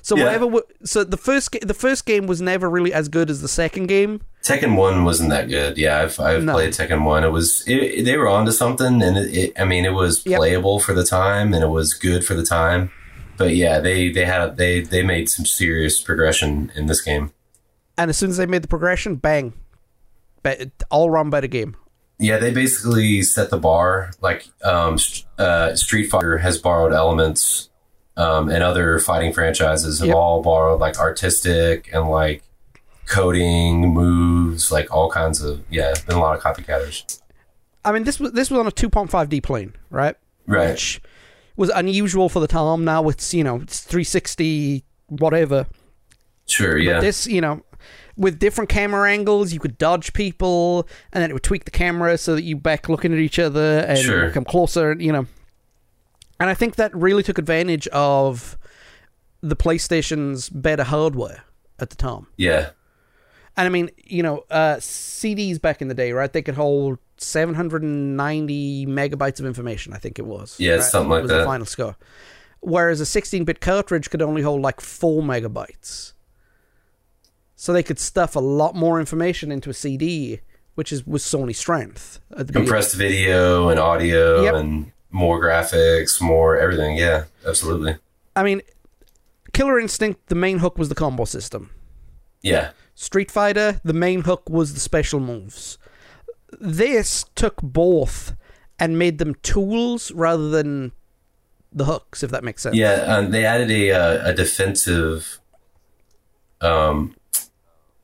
So Yeah. whatever. So the first the first game was never really as good as the second game. Tekken One wasn't that good. Yeah, I've I've No. played Tekken One. It was it, they were onto something, and it, it, I mean, it was Yep. playable for the time, and it was good for the time. But yeah, they they had they they made some serious progression in this game. And as soon as they made the progression, bang, all run by the game. Yeah, they basically set the bar. Like um, uh, Street Fighter has borrowed elements, um, and other fighting franchises have Yep. all borrowed like artistic and like coding moves, like all kinds of yeah. Been a lot of copycatters. I mean, this was this was on a 2.5D plane, right? Right. Which was unusual for the time. Now it's you know it's 360 whatever. Sure. Yeah. This you know with different camera angles, you could dodge people, and then it would tweak the camera so that you back looking at each other and Sure. come closer. You know, and I think that really took advantage of the PlayStation's better hardware at the time. yeah. And I mean, you know, uh, CDs back in the day, right? They could hold 790 megabytes of information. I think it was. Yeah, right? something like was that. The final score. Whereas a 16-bit cartridge could only hold like four megabytes. So they could stuff a lot more information into a CD, which is was Sony's strength. At the beginning. compressed video and audio Yep. and more graphics, more everything. Yeah, absolutely. I mean, Killer Instinct, the main hook was the combo system. Yeah, Street Fighter, the main hook was the special moves. This took both and made them tools rather than the hooks, if that makes sense. yeah. Um, they added a uh, a defensive, um,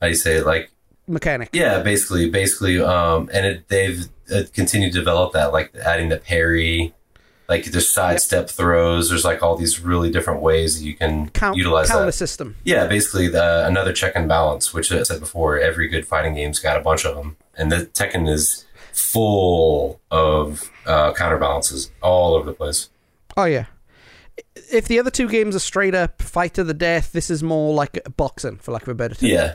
how do you say it? Like Mechanic. yeah, basically, basically, um, and it, they've uh, continued to develop that, like adding the parry, like there's sidestep throws. There's like all these really different ways that you can Count, utilize counter that. system. Yeah, basically the, another check and balance, which I said before, every good fighting game's got a bunch of them, and the Tekken is full of uh, counterbalances all over the place. Oh, yeah. If the other two games are straight up fight to the death, this is more like boxing, for lack of a better term. Yeah,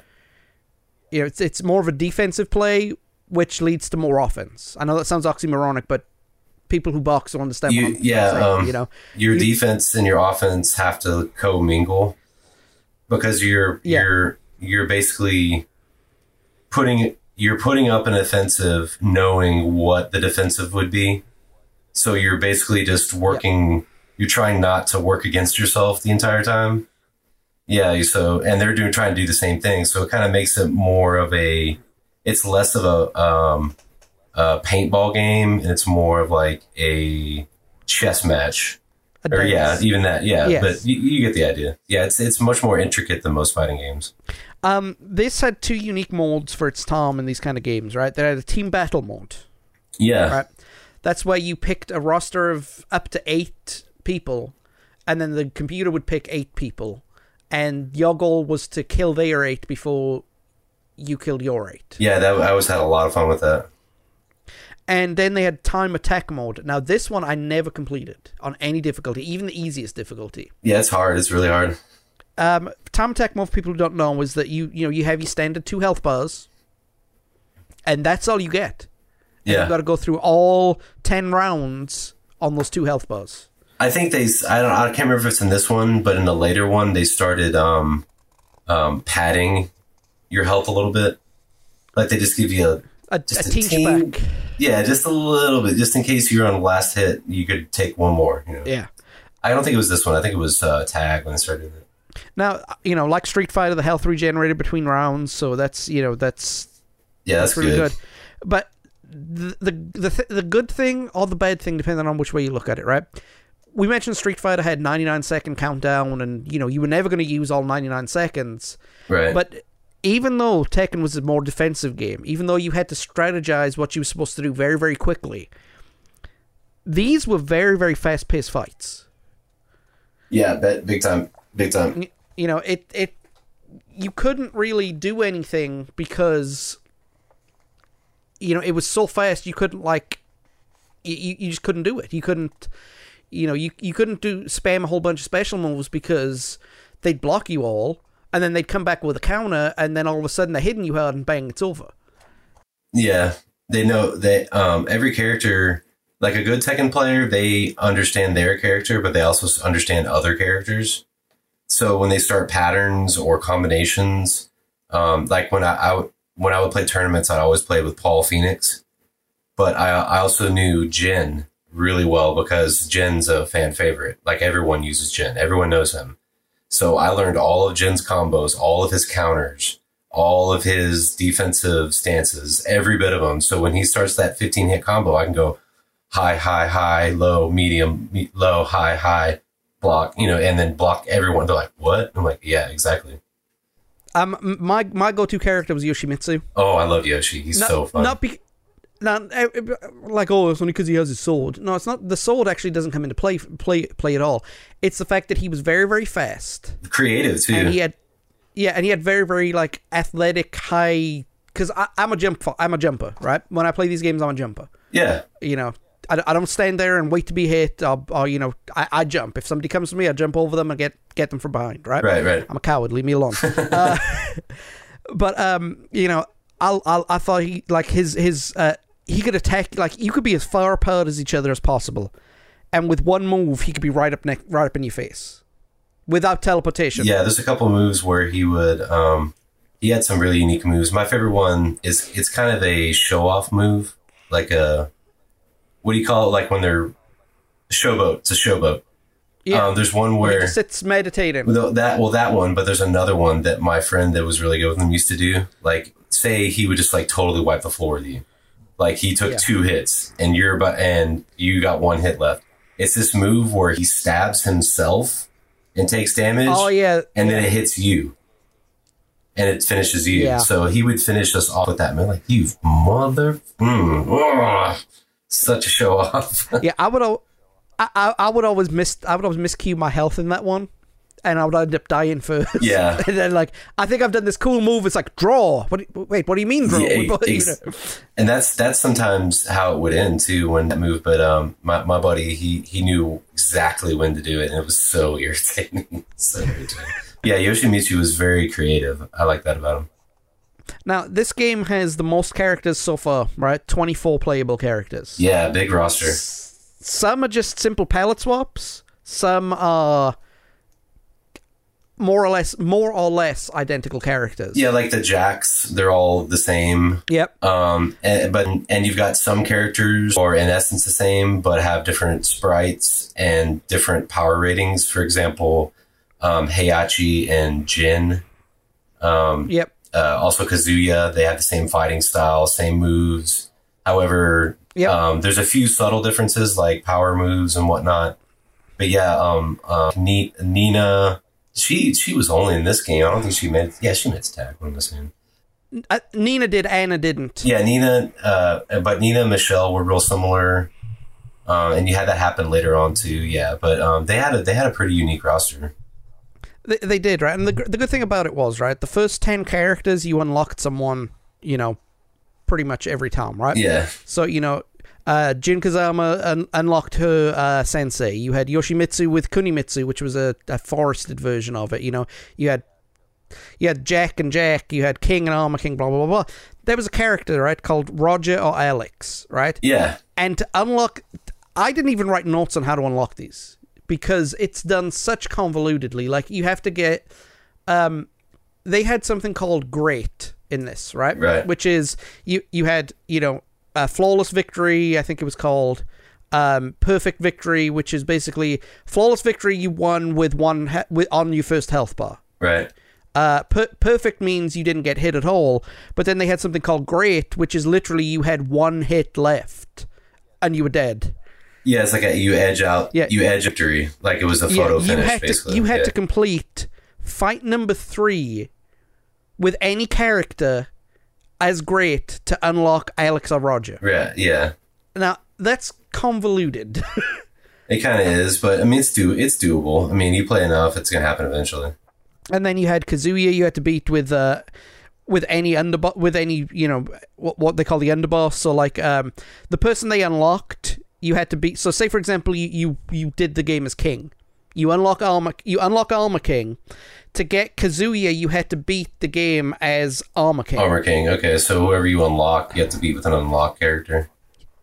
You know, it's, it's more of a defensive play, which leads to more offense. I know that sounds oxymoronic, but people who box will understand You- yeah, saying, um, you know. your You- defense and your offense have to commingle because you're Yeah. you're you're basically putting you're putting up an offensive knowing what the defensive would be. So you're basically just working. You're trying not to work against yourself the entire time. Yeah. So and they're doing trying to do the same thing. So it kind of makes it more of a. It's less of a um, a paintball game, and it's more of like a chess match. A Or yeah, even that. Yeah, Yes. but you, you get the idea. Yeah, it's it's much more intricate than most fighting games. Um, this had two unique modes for its time in these kind of games, right? They had a team battle mode, Yeah, right? That's where you picked a roster of up to eight people, and then the computer would pick eight people, and your goal was to kill their eight before you killed your eight. yeah. That I always had a lot of fun with that. And then they had time attack mode. Now this one I never completed on any difficulty, even the easiest difficulty. Yeah, it's hard. It's really hard. Um, time attack mode for people who don't know is that you you know you have your standard two health bars, and that's all you get. And Yeah, You've got to go through all 10 rounds on those two health bars. I think they. I don't. I can't remember if it's in this one, but in the later one, they started um, um, padding your health a little bit. Like they just give you a A, a Just a teach team- back. yeah, just a little bit, just in case you're on the last hit, you could take one more. You know? Yeah. I don't think it was this one. I think it was uh, tag when I started it. Now, you know, like Street Fighter, the health regenerated between rounds, so that's, you know, that's Yeah, that's, really good. good. But the the the, th- the good thing or the bad thing, depending on which way you look at it, right? We mentioned Street Fighter had 99 second countdown, and you know you were never going to use all 99 seconds. Right. But even though Tekken was a more defensive game, even though you had to strategize what you were supposed to do very very quickly, these were very very fast paced fights. yeah, big time, big time. You know, it it you couldn't really do anything because you know it was so fast you couldn't like you, you you just couldn't do it. You couldn't you know you you couldn't do spam a whole bunch of special moves because they'd block you all and then they'd come back with a counter and then all of a sudden they're hitting you hard and bang it's over. Yeah, they know that um every character like a good Tekken player, they understand their character, but they also understand other characters. So when they start patterns or combinations, um, like when I, I would- when I would play tournaments, I'd always play with Paul Phoenix, but I I also knew Jin really well because Jin's a fan favorite. Like everyone uses Jin, everyone knows him. So I learned all of Jin's combos, all of his counters, all of his defensive stances, every bit of them. So when he starts that 15 hit combo, I can go high, high, high, low, medium, me- low, high, high, block, you know, and then block everyone. They're like, what? I'm like, yeah, exactly. Um, my my go to character was Yoshimitsu. Oh, I love Yoshi. He's Not, so fun. Not be, not eh, eh, like oh, it's only because he has his sword. No, it's not. The sword actually doesn't come into play play play at all. It's the fact that he was very very fast Creative too. and he had yeah, and he had very very like athletic high. Because I'm a jump I'm a jumper, right? When I play these games, I'm a jumper. yeah. You know, I, I don't stand there and wait to be hit. Or, or you know, I, I jump. If somebody comes to me, I jump over them and get get them from behind, right? Right, right. I'm a coward. Leave me alone. uh, but um, you know, I'll, I'll I thought he like his his uh he could attack like you could be as far apart as each other as possible, and with one move he could be right up neck right up in your face, without teleportation. Yeah, there's a couple moves where he would um he had some really unique moves. My favorite one is it's kind of a show off move, like a what do you call it? Like when they're showboat. It's a showboat. Yeah. Um, there's one He where just sits meditating. Well, that well that one, but there's another one that my friend that was really good with him used to do. Like, say he would just like totally wipe the floor with you. Like he took Yeah. two hits and you're about and you got one hit left. It's this move where he stabs himself and takes damage, Oh yeah, and then it hits you, and it finishes you. Yeah. So he would finish us off with that man, like you mother, mm, ugh." such a show off. yeah. I would I, I I would always miss I would always miscue my health in that one. And I would end up dying first. Yeah. and then like I think I've done this cool move. It's like draw. What? Wait, what do you mean draw? Yeah, you know. and that's that's sometimes how it would end too when that move. But um, my, my buddy he he knew exactly when to do it, and it was so irritating. so irritating. Yeah, Yoshimitsu was very creative. I like that about him. Now, this game has the most characters so far, right? 24 playable characters. Yeah, big roster. Some are just simple palette swaps. Some are more or less more or less identical characters. Yeah, like the Jacks, they're all the same. Yep. Um, and, but and you've got some characters or in essence the same, but have different sprites and different power ratings. For example, um, Heihachi and Jin. Um, Yep. uh, also Kazuya, they have the same fighting style, same moves. However, Yep. um, there's a few subtle differences like power moves and whatnot. But yeah, um, uh, Nina, she she was only in this game. I don't think she made. Yeah, she made tag. What am I saying? Uh, Nina did, Anna didn't. Yeah, Nina, uh, but Nina and Michelle were real similar, uh, and you had that happen later on too. Yeah, but um, they had a they had a pretty unique roster. They, they did, right? And the, the good thing about it was, right? The first 10 characters, you unlocked someone, you know, pretty much every time, right? Yeah, So, you know, uh, Jin Kazama un- unlocked her uh, sensei. You had Yoshimitsu with Kunimitsu, which was a, a forested version of it. You know, you had you had Jack and Jack, you had King and Armor King, blah blah blah blah. There was a character, right, called Roger or Alex, right? yeah, And to unlock, I didn't even write notes on how to unlock these because it's done such convolutedly. Like you have to get, um, they had something called Great in this, right? Right. Which is you you had you know a flawless victory. I think it was called. Um, perfect victory, which is basically flawless victory. You won with one he- with, on your first health bar. right. Uh, per- perfect means you didn't get hit at all. But then they had something called great, which is literally you had one hit left, and you were dead. Yeah, it's like a, you edge out. Yeah. you edge victory, like it was a photo you finish. basically, to you had yeah. to complete fight number three with any character as great to unlock Alex or Roger. Yeah, yeah. Now that's convoluted. It kind of is, but I mean, it's do it's doable. I mean, you play enough, it's gonna happen eventually. and then you had Kazuya you had to beat with uh with any underboss with any you know what, what they call the underboss so like um the person they unlocked you had to beat so say for example you you, you did the game as king you unlock armor you unlock armor king to get Kazuya you had to beat the game as armor king Armor King. Okay, so whoever you unlock, you have to beat with an unlocked character.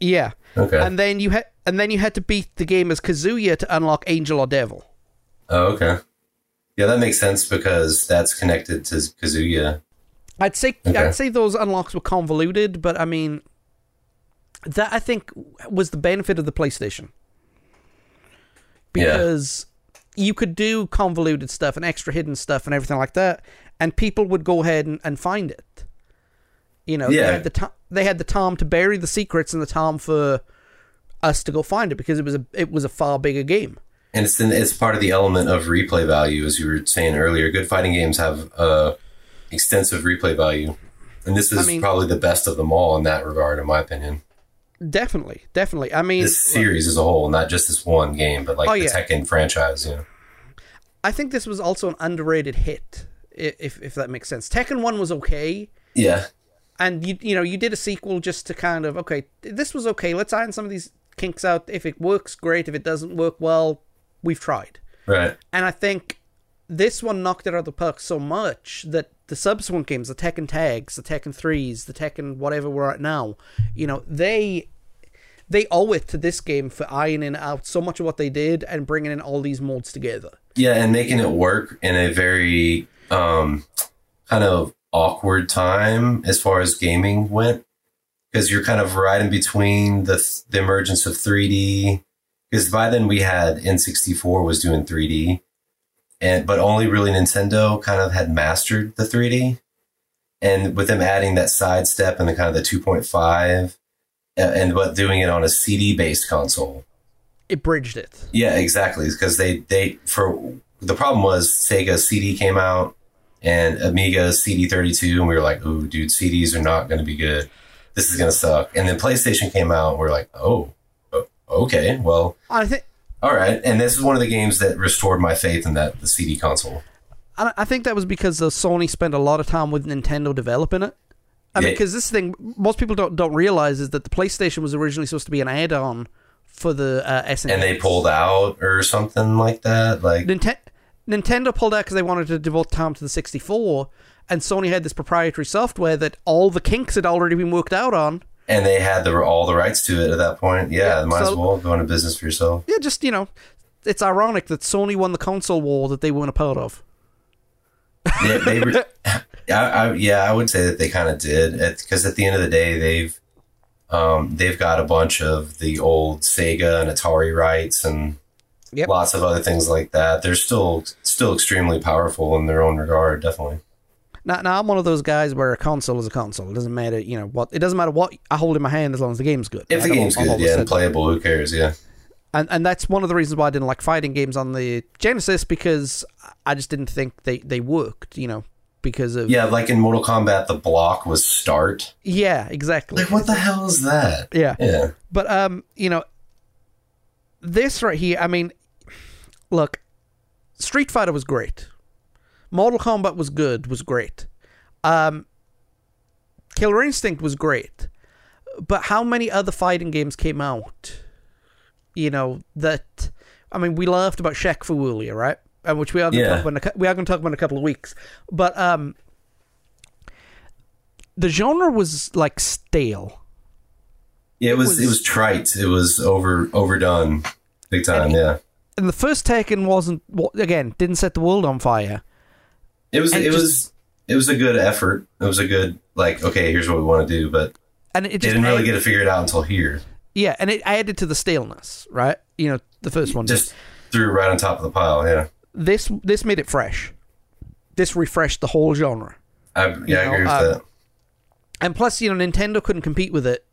yeah Okay. and then you had and then you had to beat the game as Kazuya to unlock angel or devil oh, okay. Yeah, that makes sense because that's connected to Kazuya. I'd say Okay. I'd say those unlocks were convoluted, but I mean, that I think was the benefit of the PlayStation because you could do convoluted stuff and extra hidden stuff and everything like that, and people would go ahead and, and find it. You know, they Yeah. had the time they had the time to bury the secrets and the time for us to go find it because it was a it was a far bigger game. And it's it's part of the element of replay value, as you were saying earlier. Good fighting games have uh, extensive replay value, and this is I mean- probably the best of them all in that regard, in my opinion. Definitely, definitely. I mean, This series as a whole, not just this one game, but like Oh, the yeah. Tekken franchise. Yeah, I think this was also an underrated hit, if if that makes sense. Tekken One was okay, yeah, and you you know you did a sequel just to kind of okay, this was okay. Let's iron some of these kinks out. If it works, great. If it doesn't work, well, we've tried. right. And I think this one knocked it out of the park so much that the subsequent games, the Tekken tags, the Tekken threes, the Tekken whatever we're at now, you know, they they owe it to this game for ironing out so much of what they did and bringing in all these modes together. Yeah, and making it work in a very um, kind of awkward time as far as gaming went, because you're kind of right in between the the emergence of 3D. Because by then we had N64 was doing 3D, and but only really Nintendo kind of had mastered the 3D, and with them adding that sidestep and the kind of the 2.5, uh, and but doing it on a CD based console. It bridged it. Yeah, exactly. Because they they for the problem was Sega CD came out and Amiga CD32, and we were like, "Ooh, dude, CDs are not going to be good. This is going to suck." And then PlayStation came out, and we're like, "Oh, okay, well, I think all right." And this is one of the games that restored my faith in that the CD console. I I think that was because uh, Sony spent a lot of time with Nintendo developing it. I mean, because this thing most people don't don't realize is that the PlayStation was originally supposed to be an add-on for the uh, SNES, And they pulled out or something like that. Like, Ninten- Nintendo pulled out because they wanted to devote time to the 64, and Sony had this proprietary software that all the kinks had already been worked out on. And they had the all the rights to it at that point. Yeah, Yeah, might so- as well go into business for yourself. Yeah, just you know, it's ironic that Sony won the console war that they weren't a part of. Yeah, they were, I, I, yeah, I would say that they kind of did because at the end of the day, they've um, they've got a bunch of the old Sega and Atari rights and Yep. lots of other things like that. They're still still extremely powerful in their own regard, definitely. Now, now I'm one of those guys where a console is a console. It doesn't matter, you know what. It doesn't matter what I hold in my hand as long as the game's good. If the game's I've good, always yeah, and playable, who cares? Yeah, and and that's one of the reasons why I didn't like fighting games on the Genesis because I just didn't think they they worked. You know, because of yeah. Like in Mortal Kombat, the block was start. yeah, exactly. Like, what the hell is that? Yeah. Yeah, But um, you know, this right here. I mean, look, Street Fighter was great. Mortal Kombat was good. Was great. Um, Killer Instinct was great. But how many other fighting games came out? You know that. I mean, we laughed about Shaq Fu earlier, right? And which we are going to Yeah. talk about. In a, we are going to talk about in a couple of weeks. But um, the genre was like stale. yeah. It was, was- it was trite. It was over overdone, big time. Yeah. and the first Tekken wasn't wa- again didn't set the world on fire. It was And it just- was it was a good effort. It was a good like okay, here's what we want to do, but And it didn't really get it out until here. yeah, and it added to the staleness, right? You know, the first one did. Just threw right on top of the pile. Yeah, this this made it fresh. This refreshed the whole genre, I, yeah, I know, agree with um, that. and plus, you know, Nintendo couldn't compete with it,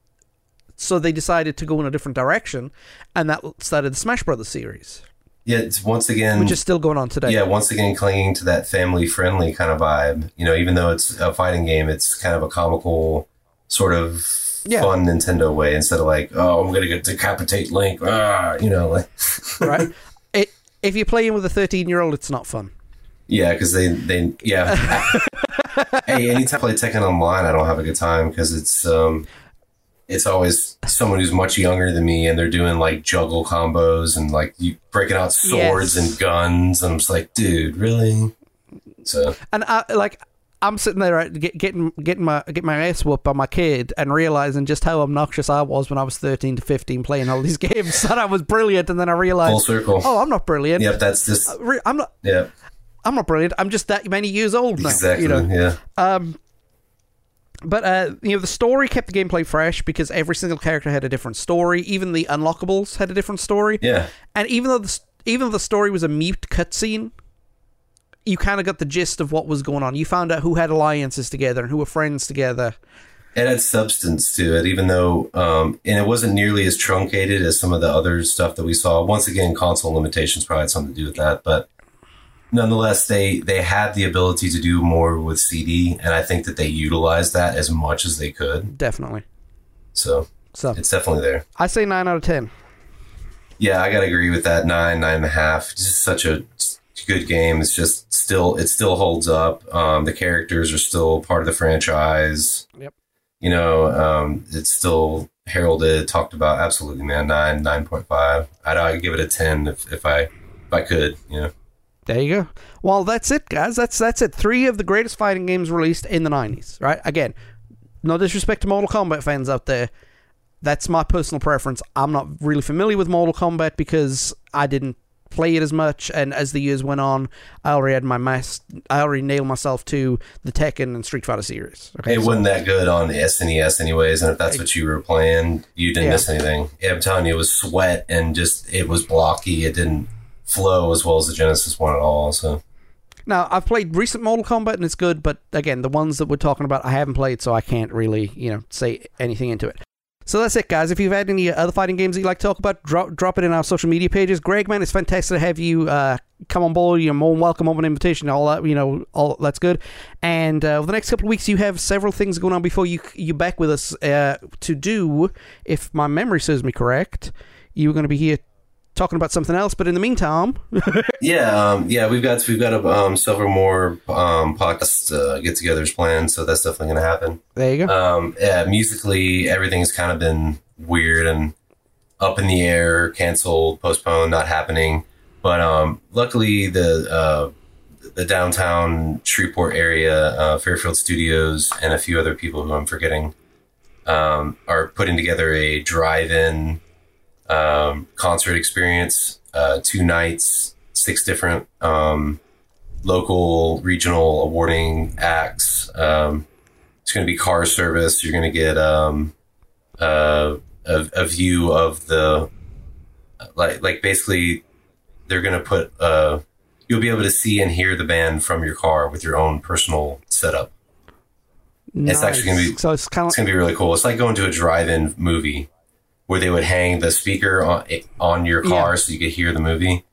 so they decided to go in a different direction, and that started the Smash Brothers series, Yeah, it's once again, which is still going on today. yeah, once again clinging to that family friendly kind of vibe. You know, even though it's a fighting game, it's kind of a comical sort of Yeah. fun Nintendo way instead of like, oh, I'm gonna get decapitate Link. Ah, you know, like right. It if you're playing with a 13 year old, it's not fun. Yeah, because they they yeah. hey, anytime I play Tekken online, I don't have a good time because it's um, it's always someone who's much younger than me, and they're doing like juggle combos and like you breaking out swords Yes. and guns. And I'm just like, dude, really? So And I like I'm sitting there right, get, getting getting my getting my ass whooped by my kid and realizing just how obnoxious I was when I was 13 to 15 playing all these games. Thought I was brilliant, and then I full realized, circle. oh, I'm not brilliant. Yep, that's just Uh, I'm not. yep. I'm not brilliant. I'm just that many years old now. exactly. You know? Yeah. Um, but uh, you know, the story kept the gameplay fresh because every single character had a different story. Even the unlockables had a different story. Yeah. And even though the even though the story was a mute cutscene, you kind of got the gist of what was going on. You found out who had alliances together and who were friends together. It had substance to it, even though, um, and it wasn't nearly as truncated as some of the other stuff that we saw. Once again, console limitations probably had something to do with that, but nonetheless, they they had the ability to do more with CD, and I think that they utilized that as much as they could. Definitely. So So it's definitely there. I say nine out of ten. Yeah, I gotta agree with that. Nine, nine and a half. Just such a good game. It's just still, it still holds up. Um, the characters are still part of the franchise. Yep. You know, um, it's still heralded, talked about. Absolutely, man. Nine, nine point five. I'd, I'd give it a ten if, if I if I could. You know. There you go. Well, that's it, guys. That's that's it. Three of the greatest fighting games released in the '90s. Right? Again, no disrespect to Mortal Kombat fans out there. That's my personal preference. I'm not really familiar with Mortal Kombat because I didn't play it as much, and as the years went on, I already had my mass. I already nailed myself to the Tekken and Street Fighter series. Okay, It so- wasn't that good on the SNES, anyways. And if that's what you were playing, you didn't Yeah. miss anything. Yeah, I'm telling you, it was sweat and just it was blocky. It didn't flow as well as the Genesis one at all. So Now, I've played recent Mortal Kombat and it's good, but again, the ones that we're talking about, I haven't played, so I can't really, you know, say anything into it. So that's it, guys. If you've had any other fighting games that you'd like to talk about, drop, drop it in our social media pages. Gregg, man, it's fantastic to have you uh, come on board. You're more welcome on an invitation. All that, you know, all that's good. And uh, the next couple of weeks, you have several things going on before you you back with us uh, to do. If my memory serves me correct, you were going to be here talking about something else. But in the meantime, yeah, um, yeah, we've got we've got a, um, several more um, podcast uh, get-togethers planned, so that's definitely going to happen. there you go. Um, yeah, musically, everything's kind of been weird and up in the air, canceled, postponed, not happening. But um, luckily, the uh, the downtown Shreveport area, uh, Fairfield Studios, and a few other people who I'm forgetting um, are putting together a drive-in um, concert experience. Uh, two nights, six different um, local, regional awarding acts. Um, it's going to be car service. You're going to get um, uh, a, a view of the like like basically they're going to put uh, you'll be able to see and hear the band from your car with your own personal setup. it's actually gonna be- so it's kind of It's going to be really cool. It's like going to a drive-in movie where they would hang the speaker on on your car Yeah. so you could hear the movie.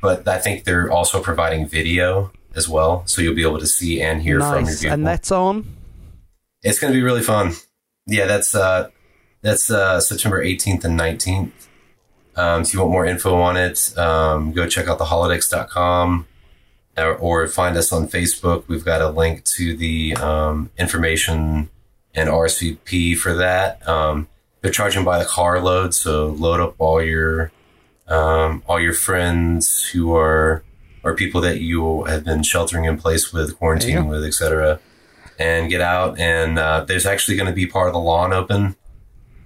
But I think they're also providing video as well, so you'll be able to see and hear from your nice, vehicle. and that's on. It's going to be really fun. Yeah, that's uh, that's uh, September 18th and 19th. Um, if you want more info on it, um, go check out theholodex.com or, or find us on Facebook. We've got a link to the um, information and RSVP for that. Um, they're charging by the car load, so load up all your um, all your friends who are or people that you have been sheltering in place with, quarantining with, etc and get out. And uh, there's actually going to be part of the lawn open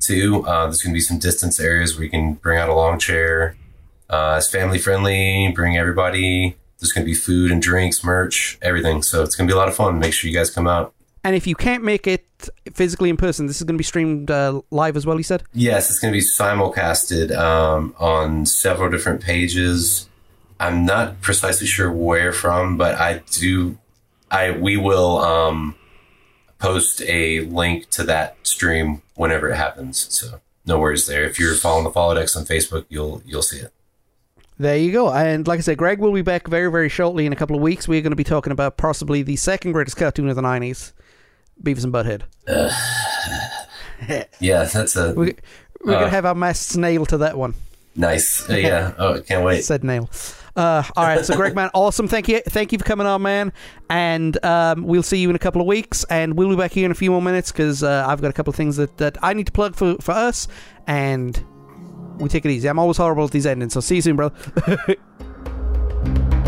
too. Uh, there's going to be some distance areas where you can bring out a lawn chair. Uh, it's family friendly. Bring everybody. There's going to be food and drinks, merch, everything. So it's going to be a lot of fun. Make sure you guys come out. And if you can't make it physically in person, this is going to be streamed uh, live as well. You said. Yes, it's going to be simulcasted um, on several different pages. I'm not precisely sure where from, but I do. I we will um, post a link to that stream whenever it happens. So no worries there. If you're following the Follow on Facebook, you'll you'll see it. There you go. And like I said, Gregg will be back very, very shortly in a couple of weeks. We're going to be talking about possibly the second greatest cartoon of the '90s, Beavis and Butthead. Yeah, that's a We, we're going Uh. to have our masks nailed to that one. nice. Uh, yeah, oh, I can't wait. Said nail. Uh, all right, so Gregg, man, awesome. Thank you, thank you for coming on, man. And um, we'll see you in a couple of weeks, and we'll be back here in a few more minutes because uh, I've got a couple of things that, that I need to plug for for us, and we take it easy. I'm always horrible at these endings, so see you soon, bro.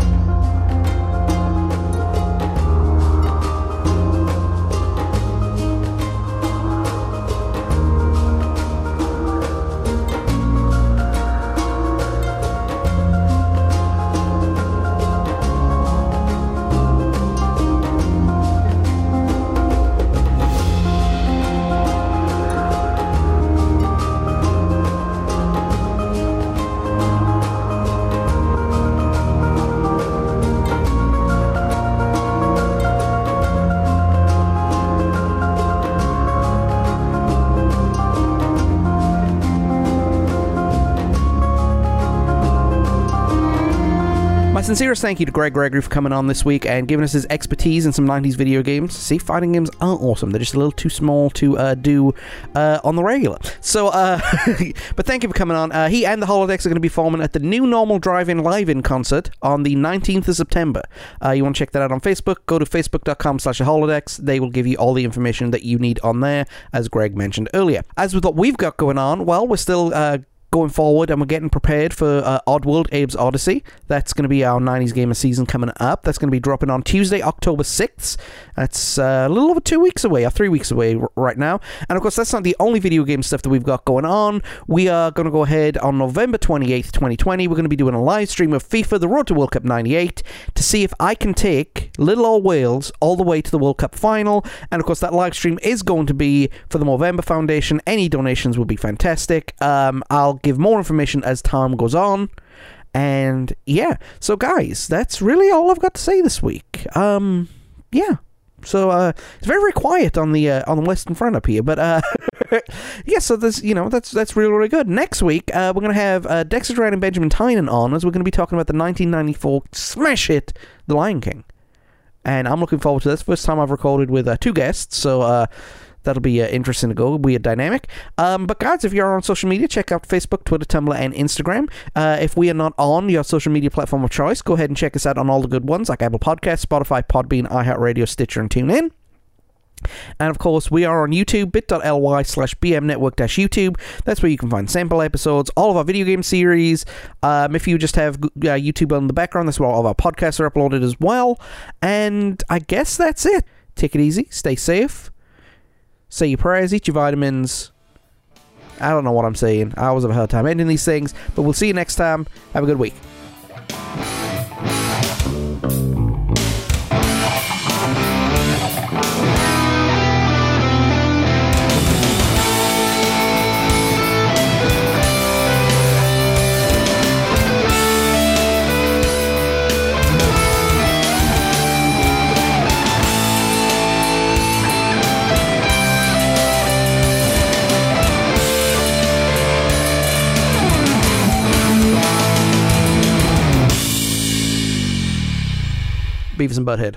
sincerest thank you to Gregg Gregory for coming on this week and giving us his expertise in some 90s video games. See, fighting games aren't awesome. They're just a little too small to uh, do uh, on the regular. So, uh, but thank you for coming on. Uh, he and the Hollow Decks are going to be performing at the New Normal Drive-In Live-In concert on the 19th of September. Uh, you want to check that out on Facebook? Go to facebook.com slash holodecks. They will give you all the information that you need on there, as Gregg mentioned earlier. As with what we've got going on, well, we're still uh, going forward and we're getting prepared for uh, Oddworld Abe's Odyssey. That's going to be our 90s Gamer season coming up. That's going to be dropping on Tuesday, October 6th. That's uh, a little over two weeks away, or three weeks away r- right now. And of course, that's not the only video game stuff that we've got going on. We are going to go ahead on November 28th, 2020. We're going to be doing a live stream of FIFA The Road to World Cup 98 to see if I can take little old Wales all the way to the World Cup final. And of course, that live stream is going to be for the Movember Foundation. Any donations would be fantastic. Um, I'll give more information as time goes on. And yeah, so guys, that's really all I've got to say this week. Um, yeah. So uh, it's very very quiet on the uh, on the western front up here, but uh, yeah. So this you know that's that's really really good. Next week uh, we're gonna have uh, Dexter Ryan and Benjamin Tynan on as we're gonna be talking about the 1994 smash hit The Lion King, and I'm looking forward to this. First time I've recorded with uh, two guests, so uh, that'll be uh, interesting to go. Be a dynamic. Um, but guys, if you're on social media, check out Facebook, Twitter, Tumblr, and Instagram. Uh, if we are not on your social media platform of choice, go ahead and check us out on all the good ones like Apple Podcasts, Spotify, Podbean, iHeartRadio, Stitcher, and TuneIn. And of course, we are on YouTube, bit.ly slash bmnetwork YouTube. That's where you can find sample episodes, all of our video game series. Um, if you just have uh, YouTube on the background, that's where all of our podcasts are uploaded as well. And I guess that's it. Take it easy, stay safe, say your prayers, eat your vitamins. I don't know what I'm saying. I always have a hard time ending these things, but we'll see you next time. Have a good week. Beavis and Butthead.